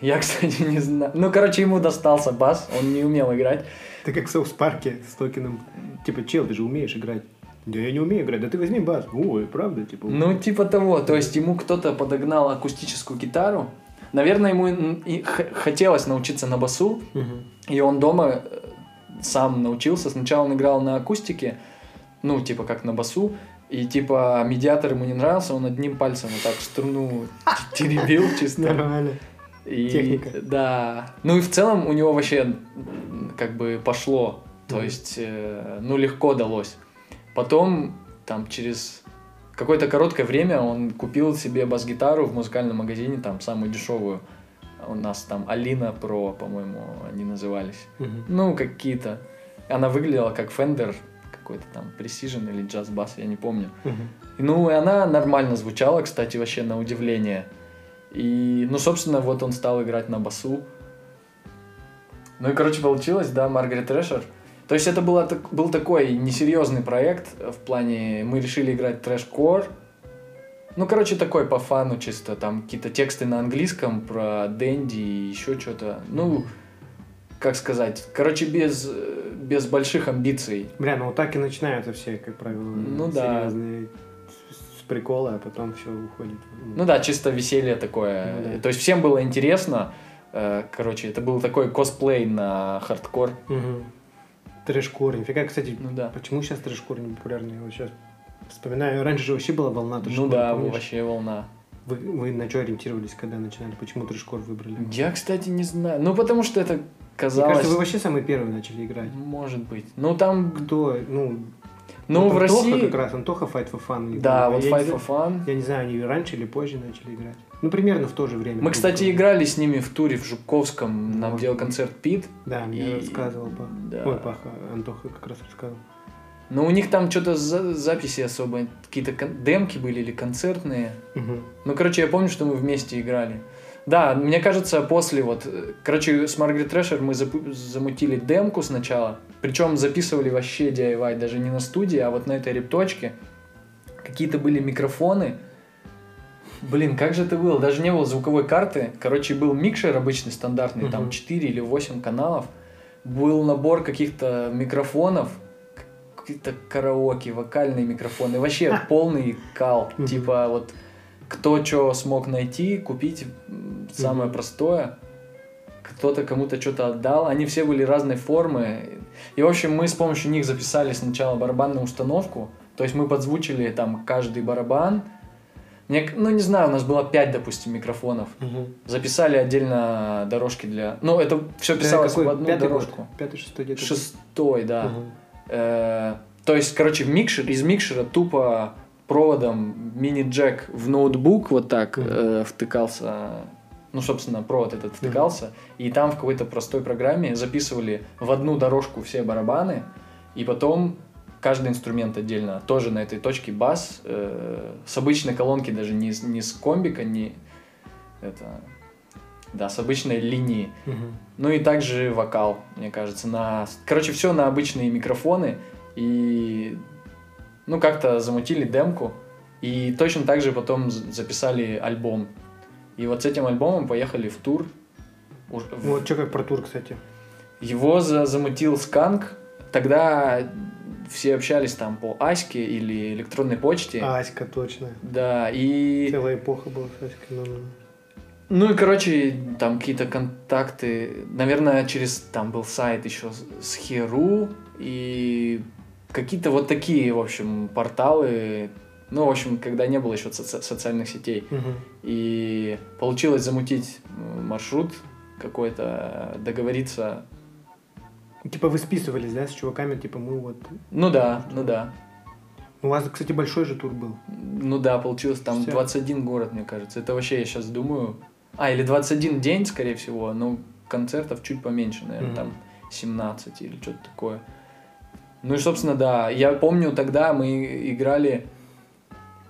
Я, кстати, не знаю. Ну, короче, ему достался бас, он не умел играть. Ты как в Соус Парке с Токином. Типа, чел, ты же умеешь играть. Да я не умею играть, да ты возьми бас. Ой, правда, типа. Ну, типа того. То есть ему кто-то подогнал акустическую гитару. Наверное, ему хотелось научиться на басу. Угу. И он дома э, сам научился. Сначала он играл на акустике, ну, типа как на басу. И типа медиатор ему не нравился, он одним пальцем вот так струну теребил чисто. Нормально. И, Техника. Да. Ну и в целом у него вообще как бы пошло. То mm-hmm. есть, э, ну, легко далось. Потом, там, через какое-то короткое время он купил себе бас-гитару в музыкальном магазине, там, самую дешевую. У нас там Алина Про, по-моему, они назывались. Mm-hmm. Ну, какие-то. Она выглядела как Fender, какой-то там Precision или Jazz Bass, я не помню. Mm-hmm. Ну, и она нормально звучала, кстати, вообще на удивление. И, ну, собственно, вот он стал играть на басу. Ну и, короче, получилось, да, Маргарет Трэшер. То есть это было, был такой несерьезный проект в плане, мы решили играть трэш-кор. Ну, короче, такой по фану чисто, там какие-то тексты на английском про Дэнди и еще что-то. Ну, как сказать, короче, без, без больших амбиций. Бля, ну вот так и начинаются все, как правило, ну, серьезные да прикола, а потом все уходит. Ну да, чисто веселье такое. Ну, да. То есть всем было интересно. Э, короче, это был такой косплей на хардкор. Угу. Трэшкор. Нифига, кстати, ну, да. почему сейчас трэшкор не популярный? Вот сейчас вспоминаю, раньше же вообще была волна трэшкора. Ну да, помнишь? вообще волна. Вы, вы на что ориентировались, когда начинали? Почему трэшкор выбрали? Я, кстати, не знаю. Ну, потому что это казалось... Мне кажется, вы вообще самые первые начали играть. Может быть. Ну, там... Кто? Ну, ну, вот в Антоха России... как раз, Антоха Fight for Fun. Да, вот Fight for Fun. Я не знаю, они раньше или позже начали играть. Ну, примерно в то же время. Мы, кстати, играли с ними в туре в Жуковском. Нам делал концерт Пит. Да, мне рассказывал Пах. Да. Ой, Паха, Антоха как раз рассказывал. Но у них там что-то за записи особо, какие-то демки были или концертные. Угу. Ну, короче, я помню, что мы вместе играли. Да, мне кажется, после вот... Короче, с Маргарет Трэшер мы замутили демку сначала. Причем записывали вообще DIY, даже не на студии, а вот на этой репточке. Какие-то были микрофоны. Блин, как же это было? Даже не было звуковой карты. Короче, был микшер обычный, стандартный, uh-huh. там 4 или 8 каналов. Был набор каких-то микрофонов, какие-то караоке, вокальные микрофоны. Вообще полный кал. Типа вот кто что смог найти, купить самое mm-hmm. простое. Кто-то кому-то что-то отдал. Они все были разной формы. И, в общем, мы с помощью них записали сначала барабанную установку. То есть мы подзвучили там каждый барабан. Мне, ну, не знаю, у нас было 5, допустим, микрофонов. Угу. Записали отдельно дорожки для... Ну, это все писалось какой? в одну Пятый дорожку. Год? Пятый, шестой где-то? Шестой, да. Угу. Э, то есть, короче, микшер, из микшера тупо проводом мини-джек в ноутбук вот так mm-hmm. э, втыкался, ну, собственно, провод этот втыкался, mm-hmm. и там в какой-то простой программе записывали в одну дорожку все барабаны, и потом каждый инструмент отдельно, тоже на этой точке бас, э, с обычной колонки даже, не, не с комбика, не это... Да, с обычной линии. Мгм. Ну и также вокал, мне кажется, на... Короче, все на обычные микрофоны. И, ну, как-то замутили демку. И точно так же потом записали альбом. И вот с этим альбомом поехали в тур. Вот что как про тур, кстати. Его за- замутил Сканк. Тогда все общались там по Аське или электронной почте. А, Аська, точно. Да, и... Целая эпоха была с Аськой. ну, ну. Ну и, короче, там какие-то контакты. Наверное, через там был сайт еще с Херу и какие-то вот такие, в общем, порталы. Ну, в общем, когда не было еще соци- социальных сетей. Мгм. И получилось замутить м, маршрут какой-то, договориться. Типа вы списывались, да, с чуваками, типа мы вот... Ну да, ну да. У вас, кстати, большой же тур был. Ну да, получилось там Всё. 21 город, мне кажется. Это вообще, я сейчас думаю... А, или 21 день, скорее всего, но концертов чуть поменьше, наверное, Мгм. там 17 или что-то такое. Ну и, собственно, да, я помню, тогда мы играли...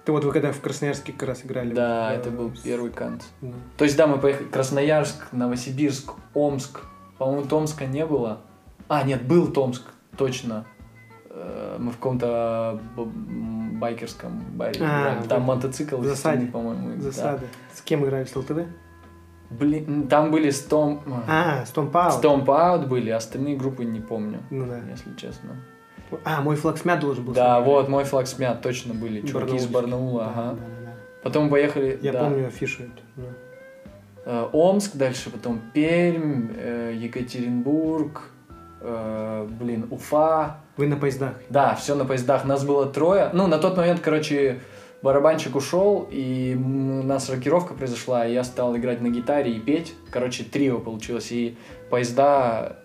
Ты вот вы когда в Красноярске как раз играли. Да, вот, это э, был с- первый кант. ну. То есть, да, мы поехали Красноярск, Новосибирск, Омск. По-моему, Томска не было. А, нет, был Томск, точно. Э, Мы в каком-то байкерском баре А. Там вот. мотоцикл В засаде. по-моему. да. Засады. С кем играли? С ЛТВ? Блин, там были Stomp... А, Стомпаут. Stomp Out были, остальные группы не помню, Ну да. если честно. А, мой флагсмят должен был. Да, вот, мой флагсмят точно были, чуваки из. Барнаула, Да, ага. да, да, да. Потом поехали, Я да, помню афишу эту. ну. э, Омск, дальше потом Пермь, э, Екатеринбург, э, блин, Уфа. Вы на поездах. Да, все на поездах. Нас было трое. Ну, на тот момент, короче, барабанщик ушел, и у нас рокировка произошла, и я стал играть на гитаре и петь. Короче, трио получилось. И поезда...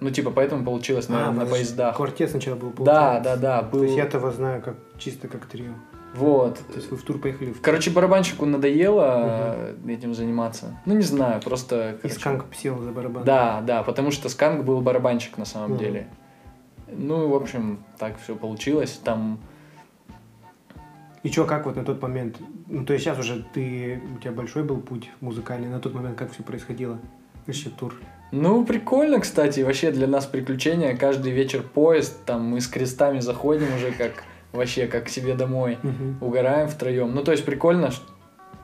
Ну, типа, поэтому получилось, наверное, А, на поездах. Квартет сначала был. Да, получается. да, да, То был. есть я-то вас знаю как чисто как трио. Вот. То есть вы в тур поехали в... Короче, барабанщику надоело э, этим заниматься. Ну, не знаю, просто... И короче, Сканк сел за барабан. Да, да, потому что Сканк был барабанщик на самом Мгм. деле. Ну, и, в общем, так все получилось. Там И что, как вот на тот момент? Ну, то есть сейчас уже ты... У тебя большой был путь музыкальный. На тот момент как все происходило? Вообще тур. Ну, прикольно, кстати, вообще для нас приключение. Каждый вечер поезд, там мы с крестами заходим уже как вообще как к себе домой. Мгм. Угораем втроем. Ну, то есть прикольно.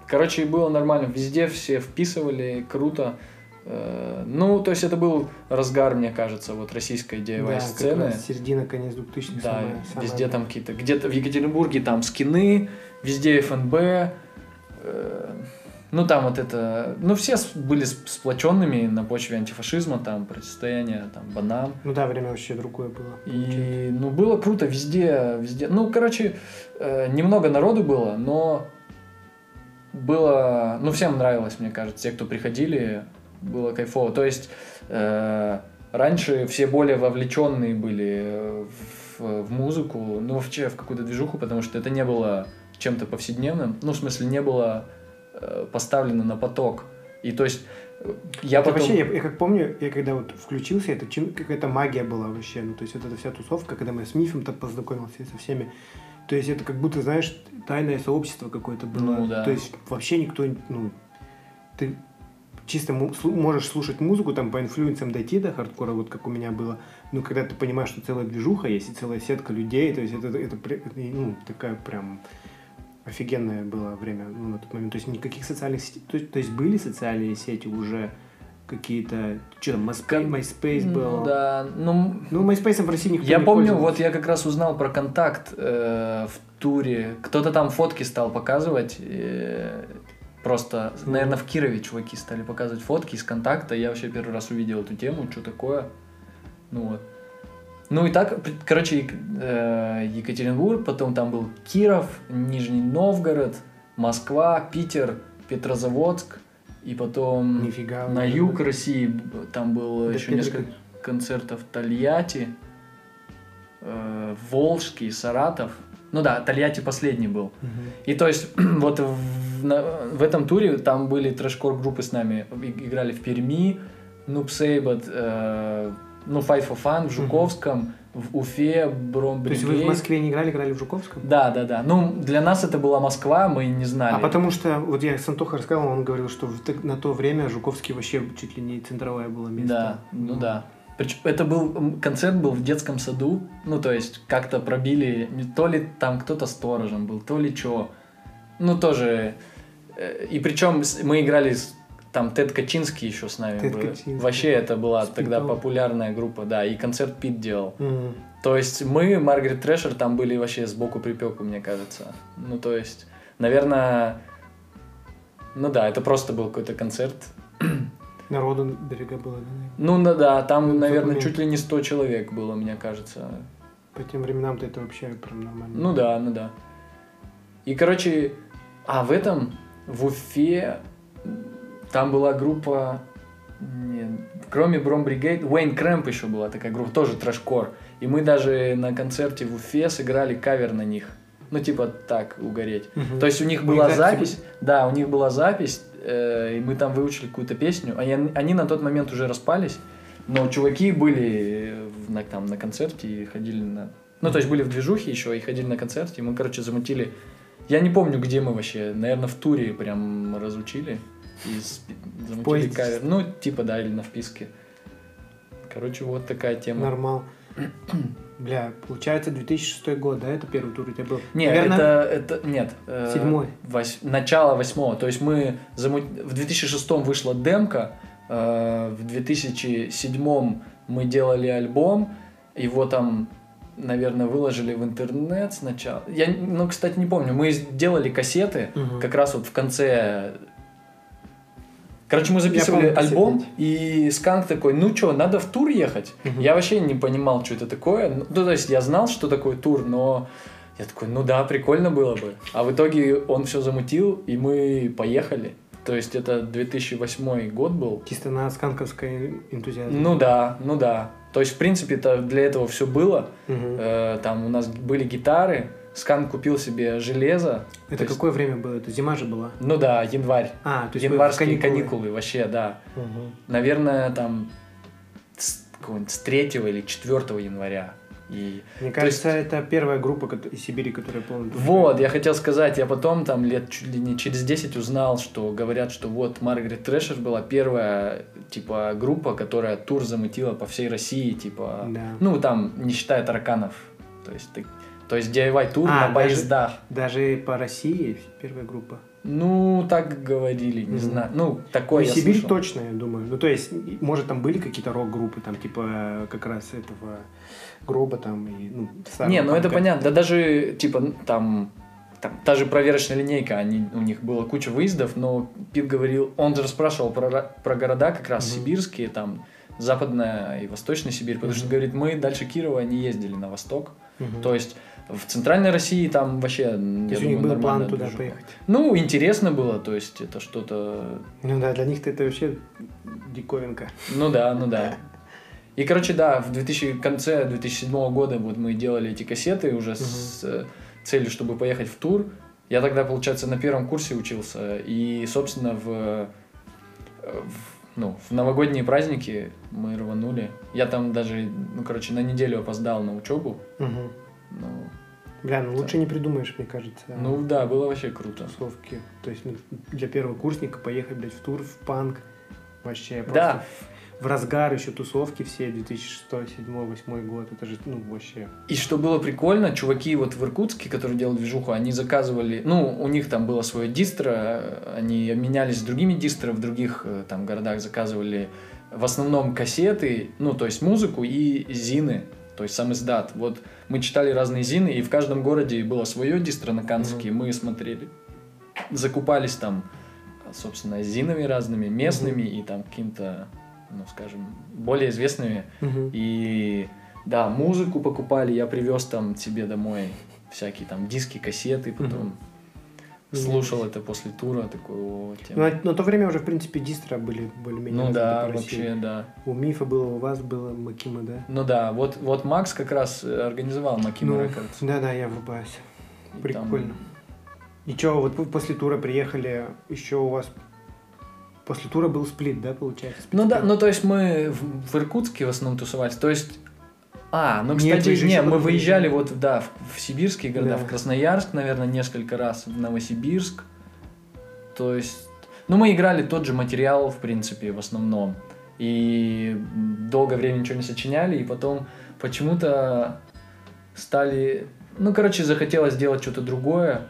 Короче, было нормально. Везде все вписывали, круто. Э, Ну, то есть это был разгар, мне кажется, вот российской Да, DIY как сцены. раз середина, конец 2000-х. Да, самая- самая- везде там какие-то... Где-то в Екатеринбурге там скины, везде ФНБ. э, Ну, там вот это... Ну, все были сп- сплоченными на почве антифашизма, там, противостояние, там, банан. Ну да, время вообще другое было. И, ну, было круто везде, везде. Ну, короче, э, немного народу было, но было... Ну, всем нравилось, мне кажется. Те, кто приходили, было кайфово. То есть, э, раньше все более вовлеченные были в, в музыку, ну, вообще в какую-то движуху, потому что это не было чем-то повседневным. Ну, в смысле, не было поставлено на поток. И то есть, э, я Это потом... вообще, я, я как помню, я когда вот включился, это чем- какая-то магия была вообще. Ну, то есть вот эта вся тусовка, когда мы с Мифом так познакомился со всеми. То есть это как будто, знаешь, тайное сообщество какое-то было. Ну, да. То есть вообще никто, ну, ты чисто можешь слушать музыку, там по инфлюенсам дойти до хардкора, вот как у меня было. Но когда ты понимаешь, что целая движуха есть и целая сетка людей, то есть это, это, это, ну, такая прям офигенное было время ну, на тот момент. То есть никаких социальных сетей. То есть, то есть были социальные сети уже какие-то... Что там, MySpace, Кон- MySpace был? Да, ну, Ну, MySpace в России никто Я не помню, пользовался. вот я как раз узнал про контакт э, в туре. Кто-то там фотки стал показывать. э, просто, Ну. наверное, в Кирове чуваки стали показывать фотки из контакта. Я вообще первый раз увидел эту тему, что такое. Ну вот. Ну и так, короче, э, Екатеринбург, потом там был Киров, Нижний Новгород, Москва, Питер, Петрозаводск, и потом Нифига. на юг России б- там было Да, еще Петрик- несколько концертов Тольятти, э, Волжский, Саратов. Ну да, Тольятти последний был. Мгм. И то есть вот в, на- в этом туре там были трэшкор группы с нами. Играли в Перми, Saibot, э, Ну, Fight for Fun в Жуковском, в Уфе, Бром То есть вы в Москве не играли, играли в Жуковском? Да, да, да. Ну, для нас это была Москва, мы не знали. А потому что, вот я с Антохой рассказывал, он говорил, что в на то время Жуковский вообще чуть ли не центровое было место. Да, ну да. Причем это был концерт был в детском саду, ну то есть как-то пробили, то ли там кто-то сторожем был, то ли что. Ну тоже. э, И причем мы играли с там Тед Качинский еще с нами Тед был. Качинский. Вообще это была С тогда популярная группа, да, и концерт Пит делал. Мгм. То есть мы, Маргарет Трэшер, там были вообще сбоку припеку, мне кажется. Ну, то есть, наверное, ну да, это просто был какой-то концерт. Народу берега было, да? Ну да, да, там, Ну, наверное, чуть ли не 100 человек было, мне кажется. По тем временам-то это вообще прям нормально. Ну да, ну да. И, короче, а в этом, в Уфе, там была группа, не, кроме Бром Бригейд, Уэйн Крэмп еще была такая группа, тоже трэшкор. И мы даже на концерте в Уфе сыграли кавер на них. Ну, типа так, угореть. Мгм. То есть у них была запись, да, у них была запись, э, и мы там выучили какую-то песню. Они, они на тот момент уже распались, но чуваки были э, на, там, на концерте и ходили на... Ну, то есть были в движухе еще и ходили на концерте, и мы, короче, замутили... Я не помню, где мы вообще, наверное, в туре прям разучили и спи- замутили кавер. Ну, типа, да, или на вписке. Короче, вот такая тема. Нормал. Бля, получается 2006 год, да? Это первый тур у тебя был? Нет, Наверное, это, это нет. э, Седьмой. вось- начало восьмого. То есть мы заму- в 2006 вышла демка, э, в 2007 мы делали альбом, его там, наверное, выложили в интернет сначала. Я, ну, кстати, не помню. Мы сделали кассеты Мгм. как раз вот в конце. Короче, мы записывали альбом, и Сканк такой, ну что, надо в тур ехать. Мгм. Я вообще не понимал, что это такое. Ну, то есть я знал, что такое тур, но я такой, ну да, прикольно было бы. А в итоге он все замутил, и мы поехали. То есть это 2008 год был. Чисто на сканковской энтузиазме. Ну да, ну да. То есть, в принципе, это для этого все было. Мгм. Э, там у нас были гитары, Скан купил себе железо. Это То есть- какое время было? Это зима же была? Ну да, январь. А, то есть Январские каникулы. вообще, да. Мгм. Наверное, там с, с 3 или 4 января. И Мне кажется, это первая группа из Сибири, которая полностью... Вот, я хотел сказать, я потом там лет чуть ли не через 10 узнал, что говорят, что вот Маргарет Трэшер была первая, типа, группа, которая тур замутила по всей России, типа, Да. ну, там, не считая тараканов, то есть, ты- то есть DIY тур А, на даже- поездах. Даже по России первая группа. Ну, так говорили, не Мгм. знаю, ну, такое Ну, я Сибирь слышал. точно, я думаю. Ну, то есть, может, там были какие-то рок-группы, там, типа, как раз этого гроба там, и, ну, старого Не, ну это понятно. Да даже, типа, там, там та же проверочная линейка, они, у них было куча выездов, но Пит говорил, он же спрашивал про, про города как раз Мгм. сибирские, там, Западная и Восточная Сибирь, потому что, Мгм. говорит, мы дальше Кирова не ездили на восток. Мгм. То есть в Центральной России там вообще, То есть у них был план туда движуха. поехать. Ну, интересно было, то есть это что-то Ну да, для них-то это вообще диковинка. Ну да, ну да. И, короче, да, в 2000, конце 2007 года вот мы делали эти кассеты уже с э, целью, чтобы поехать в тур. Я тогда, получается, на первом курсе учился. И, собственно, в, э, в- ну, в новогодние праздники мы рванули. Я там даже, ну, короче, на неделю опоздал на учебу. Мгм. Ну, Бля, ну лучше не придумаешь, мне кажется. ну да, было вообще круто. тусовки. То есть ну, для первого курсника поехать, блядь, в тур, в панк. Вообще просто Да, в разгар еще тусовки все 2006, 2007, 2008 год. Это же, ну, вообще... И что было прикольно, чуваки вот в Иркутске, которые делали движуху, они заказывали, ну, у них там было свое дистро, они обменялись с другими дистро в других э, там городах, заказывали в основном кассеты, ну, то есть музыку и зины, то есть сам издат. Вот мы читали разные зины, и в каждом городе было свое дистро на Канске, Мгм. мы смотрели, закупались там, собственно, зинами разными, местными и там каким-то, ну, скажем, более известными. Мгм. И да, музыку покупали, я привез там себе домой всякие там диски, кассеты, потом Мгм. Слушал это после тура, такой, о, Ну, тема. а на то время уже, в принципе, дистро были более-менее Ну да, вообще, да. У Мифа было, у вас было, Макима, да? Ну да, вот, вот Макс как раз э, организовал Макима Ну, Рекордс. Да-да, я врубаюсь. И там- Прикольно. И что, вот после тура приехали, еще у вас После тура был сплит, да, получается? Ну да, ну то есть мы в, в Иркутске в основном тусовались. То есть а, ну, кстати, не, еще мы выезжали. вот, да, в, в сибирские города, Да. в Красноярск, наверное, несколько раз, в Новосибирск. То есть, ну, мы играли тот же материал, в принципе, в основном. И долгое время ничего не сочиняли, и потом почему-то стали... Ну, короче, захотелось сделать что-то другое,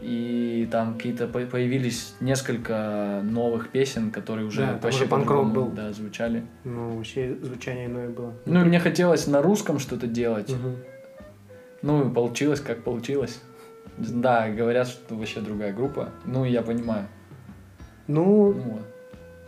и там какие-то по- появились несколько новых песен, которые уже Да, вообще панк-рок был. да, звучали. Ну, вообще звучание иное было. Ну, и мне хотелось на русском что-то делать. Мгм. Ну, и получилось, как получилось. Да, говорят, что вообще другая группа. Ну, я понимаю. Ну, Ну, вот.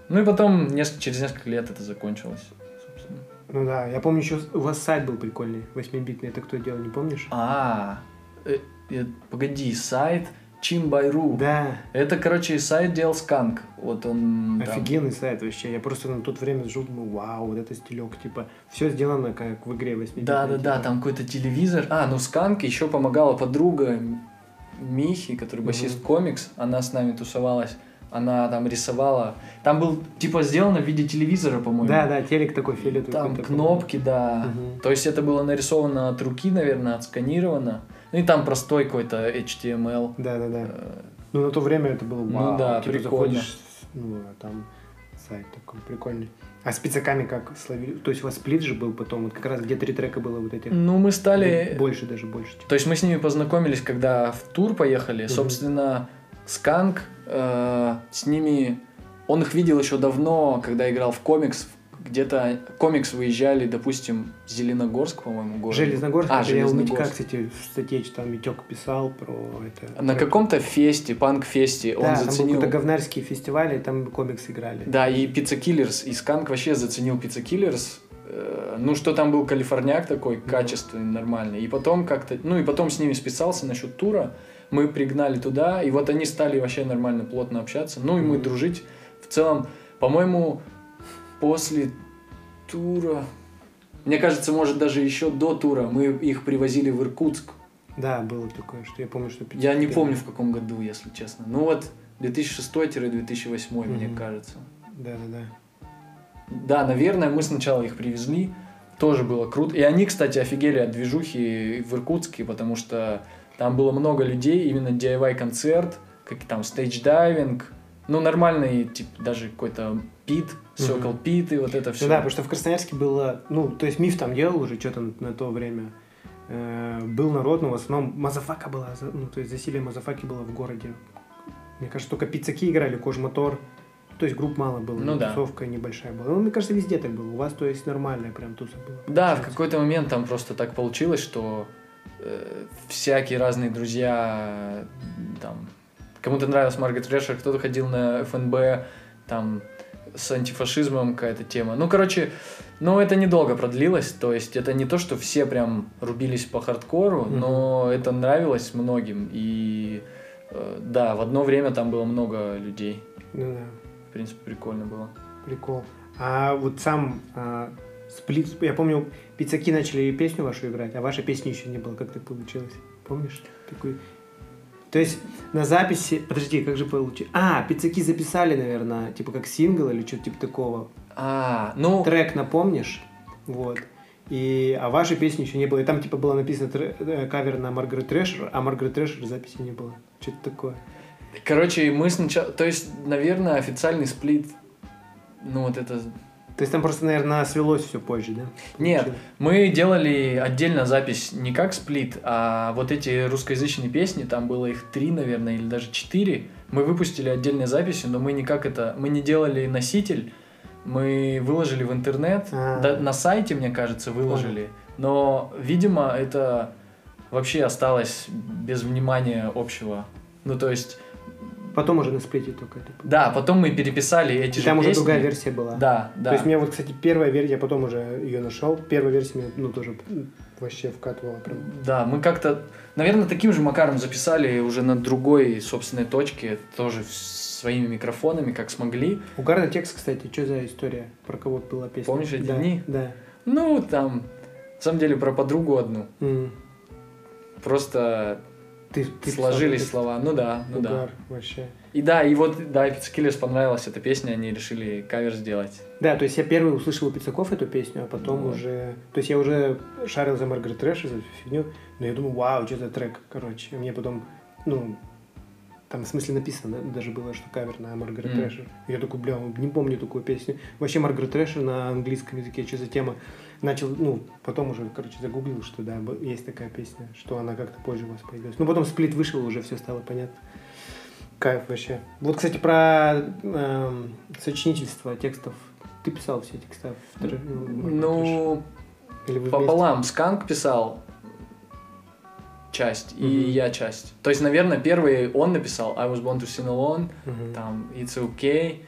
ну и потом неск- через несколько лет это закончилось, собственно. ну да, я помню еще у вас сайт был прикольный, 8-битный, это кто делал, не помнишь? А, э, э, погоди, сайт Chimbai.ru. Да, Это, короче, сайт делал Сканк. Вот он там- офигенный сайт вообще. Я просто на тот время жил, думаю, вау, вот это стилек, типа, все сделано как в игре 8 Да, да, да, там какой-то телевизор. А, ну Сканк еще помогала подруга Михи, который басист Мгм. комикс. Она с нами тусовалась. Она там рисовала. Там был типа сделано в виде телевизора, по-моему. Да, да, телек такой фиолетовый. Там кнопки, да. Мгм. То есть это было нарисовано от руки, наверное, отсканировано. Ну и там простой какой-то HTML. Да, да, да. Э, Ну, на то время это было Ну вау. да, типа, прикольно. заходишь, ну, там сайт такой прикольный. А с пиццаками как словили? То есть у вас сплит же был потом, вот как раз где три трека было вот этих. Ну, мы стали... Больше даже, больше. типа. То есть мы с ними познакомились, когда в тур поехали. Мгм. Собственно, Сканк э, с ними... Он их видел еще давно, когда играл в комикс. Где-то комикс выезжали, допустим, Зеленогорск, по-моему, город. Железногорск, А, это я Железногорск. кстати, в статье что там Митек писал про это. На про- каком-то фесте, панк-фесте, он Да, там был заценил... какой-то говнарский фестиваль, и там комикс играли. Да, и Pizza Killers, и Сканк вообще заценил Pizza Killers. Э, Ну, что там был калифорняк такой, качественный, нормальный. И потом как-то, ну, и потом с ними списался насчет тура. Мы пригнали туда, и вот они стали вообще нормально, плотно общаться. Ну, и мы Мгм. дружить. В целом, по-моему, после тура, мне кажется, может, даже еще до тура мы их привозили в Иркутск. Да, было такое, что я помню, что Я не помню, в каком году, если честно. Ну, вот 2006-2008, мне кажется. Да, да, да. Да, наверное, мы сначала их привезли. Тоже было круто. И они, кстати, офигели от движухи в Иркутске, потому что там было много людей, именно DIY-концерт, как там stage diving, ну, нормальный, типа, даже какой-то pit, Circle Pit и вот это все. Ну да, потому что в Красноярске было, ну, то есть Миф там делал уже что-то на, то время. Э, был народ, но в основном Мазафака была, ну, то есть засилие Мазафаки было в городе. Мне кажется, только пиццаки играли, Кожмотор. То есть групп мало было, Ну да. тусовка небольшая была. Ну, мне кажется, везде так было. У вас, то есть, нормальная прям туса была. Да, в какой-то момент там просто так получилось, что э, всякие разные друзья, там, кому-то нравилась Margaret Thrasher, кто-то ходил на ФНБ, там, с антифашизмом какая-то тема. Ну, короче, ну, это недолго продлилось, то есть это не то, что все прям рубились по хардкору, Мгм. но это нравилось многим, и э, да, в одно время там было много людей, Ну да, в принципе, прикольно было. прикол. А вот сам а, сплит, я помню, пиццаки начали песню вашу играть, а вашей песни еще не было. Как так получилось? Помнишь? Такой... То есть на записи... Подожди, как же получилось? А, пиццаки записали, наверное, типа как сингл или что-то типа такого. А, ну, Трек напомнишь? Вот. И, а вашей песни еще не было. И там типа было написано тре- э, кавер на Margaret Thrasher, а Margaret Thrasher записи не было. Что-то такое. Короче, мы сначала... То есть, наверное, официальный сплит... Ну, вот это... То есть там просто, наверное, свелось все позже, да? Нет, Получилось. мы делали отдельно запись не как сплит, а вот эти русскоязычные песни, там было их три, наверное, или даже четыре. Мы выпустили отдельные записи, но мы никак это... Мы не делали носитель, мы выложили в интернет, А. да, на сайте, мне кажется, выложили. Но, видимо, это вообще осталось без внимания общего. Ну, то есть, Потом уже на сплите только это. да, потом мы переписали эти И же там уже песни. другая версия была. Да, да. То есть мне вот, кстати, первая версия, я потом уже ее нашел. Первая версия мне, ну, тоже вообще вкатывала прям. Да, мы как-то, наверное, таким же макаром записали уже на другой собственной точке, тоже своими микрофонами, как смогли. Угарный текст, кстати, что за история? Про кого была песня? Помнишь эти да, дни? Да. Ну, там, на самом деле, про подругу одну. М. Просто Ты, ты сложились слова. Ну да, ну да. Угар вообще. И да, и вот, да, Pizzakillers понравилась эта песня, они решили кавер сделать. Да, то есть я первый услышал у Пиццаков эту песню, а потом Вот. уже... То есть я уже шарил за Margaret Thrash за всю фигню, но я думаю, вау, что за трек, короче. И мне потом, ну, там в смысле написано да, даже было, что кавер на Маргарет Мгм. Thrasher. Я такой, бля, не помню такую песню. Вообще Margaret Thrasher на английском языке, что за тема? Начал, ну, потом уже, короче, загуглил, что да, есть такая песня, что она как-то позже у вас появилась. Ну, потом сплит вышел, уже все стало понятно. Кайф вообще. Вот, кстати, про эм, сочинительство текстов. Ты писал все текста? в тр- в Маргарет Ну, вы пополам. Сканк писал часть, и Мгм. я часть. То есть, наверное, первый он написал I was born to sing alone? Мгм. там It's okay,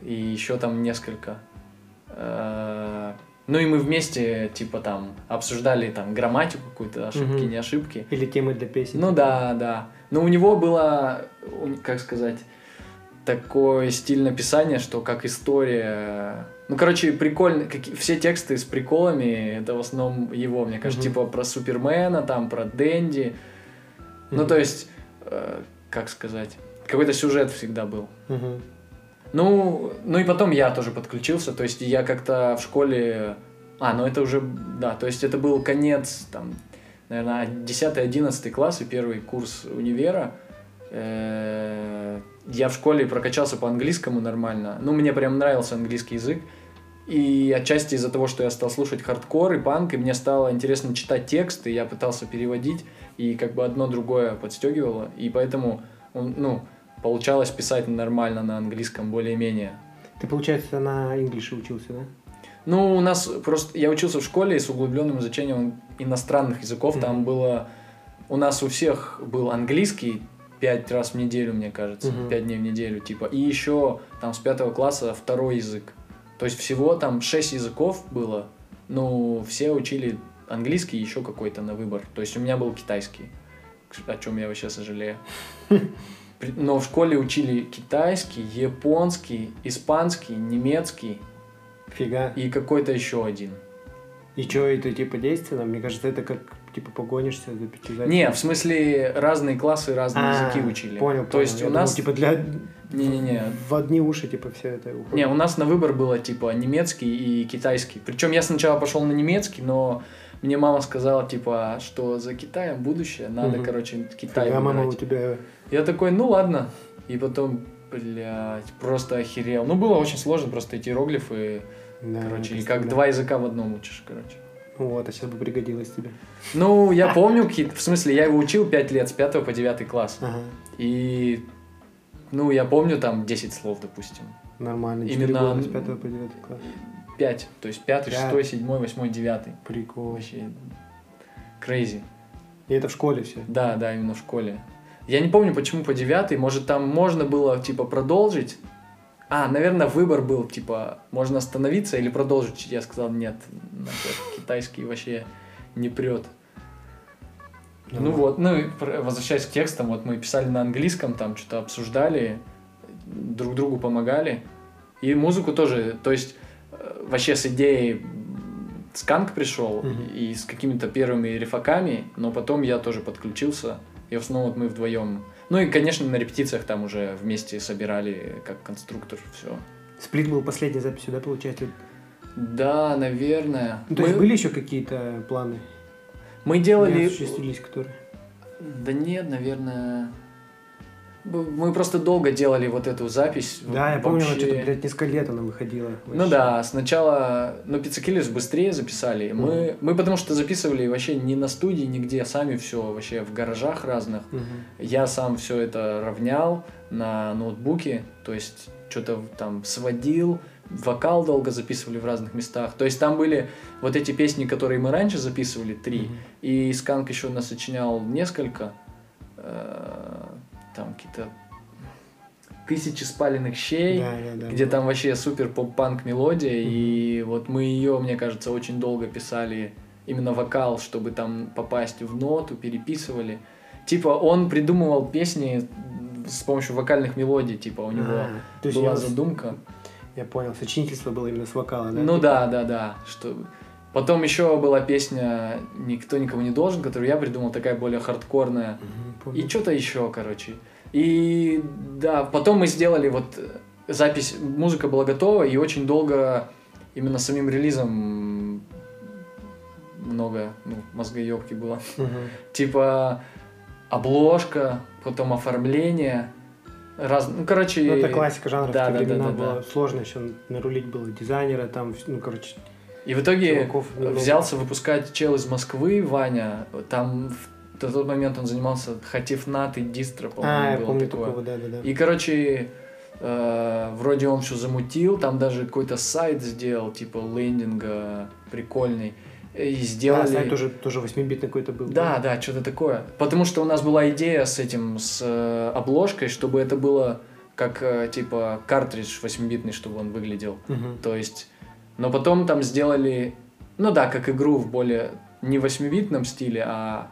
и еще там несколько. Э, Ну и мы вместе, типа, там, обсуждали там грамматику какую-то, ошибки, Мгм. не ошибки. Или темы для песен. Ну да, да. Но у него было, как сказать, такой стиль написания, что как история. Ну, короче, прикольно. каки- Все тексты с приколами, это в основном его, мне кажется, Мгм. типа про Супермена, там, про Дэнди. Ну, Мгм. то есть, э, как сказать, какой-то сюжет всегда был. Мгм. Ну, ну и потом я тоже подключился, то есть я как-то в школе... А, ну это уже, да, то есть это был конец, там, наверное, 10-11 класс и первый курс универа. Э, Я в школе прокачался по английскому нормально. Ну, мне прям нравился английский язык. И отчасти из-за того, что я стал слушать хардкор и панк, и мне стало интересно читать тексты, я пытался переводить, и как бы одно другое подстегивало. И поэтому, ну, получалось писать нормально на английском более-менее. Ты, получается, на инглише учился, да? Ну, у нас просто... Я учился в школе с углубленным изучением иностранных языков. Там Мгм. было... У нас у всех был английский пять раз в неделю, мне кажется. Мгм. Пять дней в неделю, типа. И еще там с пятого класса второй язык. То есть всего там шесть языков было. Ну, все учили английский еще какой-то на выбор. То есть у меня был китайский. О чем я вообще сожалею. Но в школе учили китайский, японский, испанский, немецкий Фига. и какой-то еще один. И что, это типа действенно? Мне кажется, это как типа погонишься за пятизаписью. Не, в смысле разные классы разные А, языки учили. Понял, То есть у нас... типа для... Не-не-не. В одни уши, типа, все это уходит. Не, у нас на выбор было типа немецкий и китайский. Причем я сначала пошел на немецкий, но мне мама сказала, типа, что за Китаем будущее, надо, Мгм. короче, Китай Фига, мама у тебя... Я такой, ну ладно. И потом, блядь, просто охерел. Ну, было очень сложно, просто эти иероглифы, Да, короче, и как два языка в одном учишь, короче. Вот, а сейчас бы пригодилось тебе. Ну, я помню в смысле, я его учил 5 лет, с 5 по 9 класс. Ага, И, ну, я помню там 10 слов, допустим. нормально. Именно- года с пятого по девятый класс. 5, то есть 5, Пять. 6, 7, 8, 9. Прикол. Вообще, crazy. И это в школе все. Да, да, именно в школе. Я не помню, почему по 9, может, там можно было, типа, продолжить. А, наверное, выбор был, типа, можно остановиться или продолжить. Я сказал, нет, китайский вообще не прет. Ну вот, ну и возвращаясь к текстам, вот мы писали на английском, там что-то обсуждали, друг другу помогали. И музыку тоже, то есть вообще с идеей сканк пришел Мгм. и с какими-то первыми рифаками, но потом я тоже подключился, и в основном вот мы вдвоем. Ну и, конечно, на репетициях там уже вместе собирали как конструктор все. Сплит был последней записью, да, получается? Да, наверное. Ну, то мы, есть были еще какие-то планы? мы Не делали... осуществились, которые... Да нет, наверное. Мы просто долго делали вот эту запись. Да, я помню, она что-то, блядь, несколько лет она выходила. Ну вообще. да, сначала, ну, Pizzakillers быстрее записали. Мы, мы потому что записывали вообще не на студии, нигде, сами все вообще в гаражах разных. Мгм. Я сам все это равнял на ноутбуке, то есть что-то там сводил, вокал долго записывали в разных местах. То есть там были вот эти песни, которые мы раньше записывали, три, Мгм. и Сканк еще насочинял несколько. Там какие-то тысячи спаленных щей, Да, да, да. где там вообще супер поп-панк мелодия. Мгм. И вот мы ее, мне кажется, очень долго писали именно вокал, чтобы там попасть в ноту, переписывали. Типа он придумывал песни с помощью вокальных мелодий, типа у него А, была я- задумка. Я понял, сочинительство было именно с вокала, да? Ну Типа? да, да, да. Что... Потом еще была песня «Никто никому не должен», которую я придумал, такая более хардкорная. Помню. И что-то еще, короче. И да, потом мы сделали вот э, запись, музыка была готова, и очень долго именно самим релизом много ну, мозгоебки было. Мгм. Типа обложка, потом оформление, раз, ну короче. Ну, это классика жанра. Да, в те да, времена да, да. сложно еще нарулить было дизайнера, там, ну, короче, И в итоге чуваков взялся выпускать чел из Москвы, Ваня. Там в на тот момент он занимался Хатифнат и Дистро, по-моему, А, было помню такое. такого, да-да-да. И, короче, э, вроде он все замутил, там даже какой-то сайт сделал, типа лендинга прикольный. И сделали... А, сайт тоже, тоже 8-битный какой-то был. Да, да, что-то такое. Потому что у нас была идея с этим, с э, обложкой, чтобы это было как, э, типа, картридж 8-битный, чтобы он выглядел. Мгм. То есть... Но потом там сделали... Ну да, как игру в более... Не 8-битном стиле, а...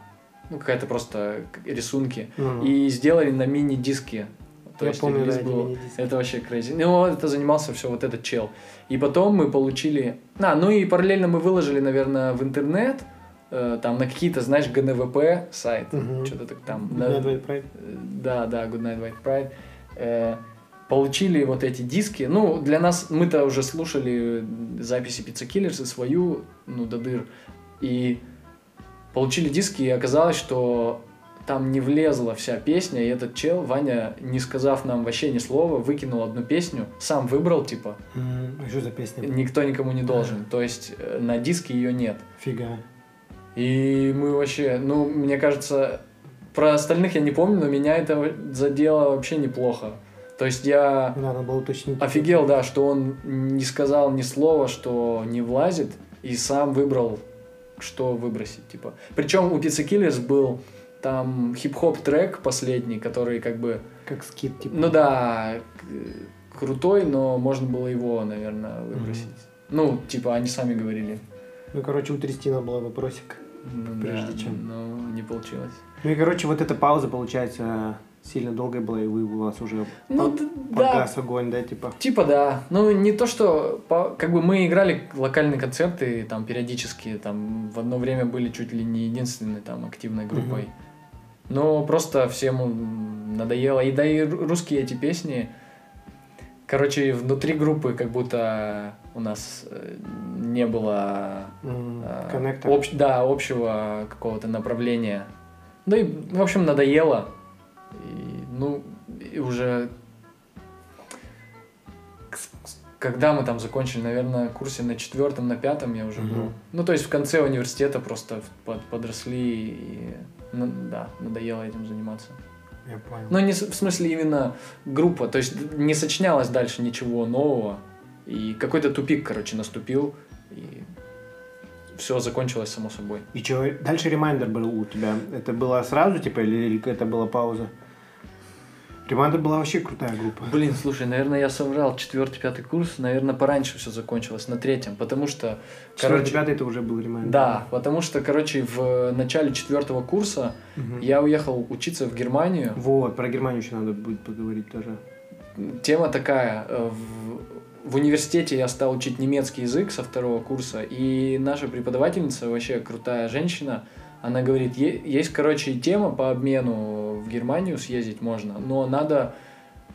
Ну, какая-то просто рисунки. Ну, И сделали на мини-диске. То я есть помню, да, был- это вообще crazy. Ну, это занимался все вот этот чел. И потом мы получили... А, ну и параллельно мы выложили, наверное, в интернет, э, там на какие-то, знаешь, ГНВП сайт, Мгм. что-то так там. Good Night, White Pride. э, Да, да, Good Night White Pride. Э, получили вот эти диски. Ну, для нас, мы-то уже слушали записи Pizza Killers и свою, ну, до дыр. И получили диски, и оказалось, что там не влезла вся песня, и этот чел, Ваня, не сказав нам вообще ни слова, выкинул одну песню, сам выбрал, типа, а Что за песня? никто никому не должен. То есть э, на диске ее нет. Фига. И мы вообще, ну, мне кажется, про остальных я не помню, но меня это задело вообще неплохо. То есть я надо было уточнить. офигел, да, что он не сказал ни слова, что не влазит, и сам выбрал, что выбросить, типа. Причем у Pizza Killers был там хип-хоп трек последний, который как бы, Как скид, типа. ну да, крутой, но можно было его, наверное, выбросить. Ну, типа, они сами говорили. Ну, короче, утрясти надо было вопросик. Ну, Прежде да, чем. Но не получилось. Ну и, короче, вот эта пауза, получается, сильно долгая была, и вы, у вас уже Ну, по- да, погас огонь, да, типа? Типа да. Ну, не то, что... по- как бы мы играли локальные концерты, там, периодически, там, в одно время были чуть ли не единственной, там, активной группой. Но просто всем надоело. И да и ру- русские эти песни... Короче, внутри группы как будто у нас э, не было... М, э, общ- да, общего какого-то направления. Ну и, в общем, надоело. И, ну, и уже... Когда мы там закончили, наверное, курсе на четвертом, на пятом я уже Мгм. был. Ну, то есть в конце университета просто под- подросли и, ну, да, надоело этим заниматься. Я понял. Но не с- в смысле именно группа, то есть не сочинялось дальше ничего нового. И какой-то тупик, короче, наступил, и все закончилось само собой. И что, дальше ремайдер был у тебя? Это было сразу, типа, или, или это была пауза? Ремайдер была вообще крутая группа. Блин, слушай, наверное, я соврал. Четвертый, пятый курс, наверное, пораньше все закончилось, на третьем, потому что, Четвертый, короче, пятый это уже был ремайдер. да, потому что, короче, в начале четвертого курса Мгм. я уехал учиться в Германию. Вот, про Германию еще надо будет поговорить тоже. Тема такая. э, В, в университете я стал учить немецкий язык со второго курса, и наша преподавательница, вообще крутая женщина, она говорит, «Е- есть, короче, тема по обмену в Германию съездить можно, но надо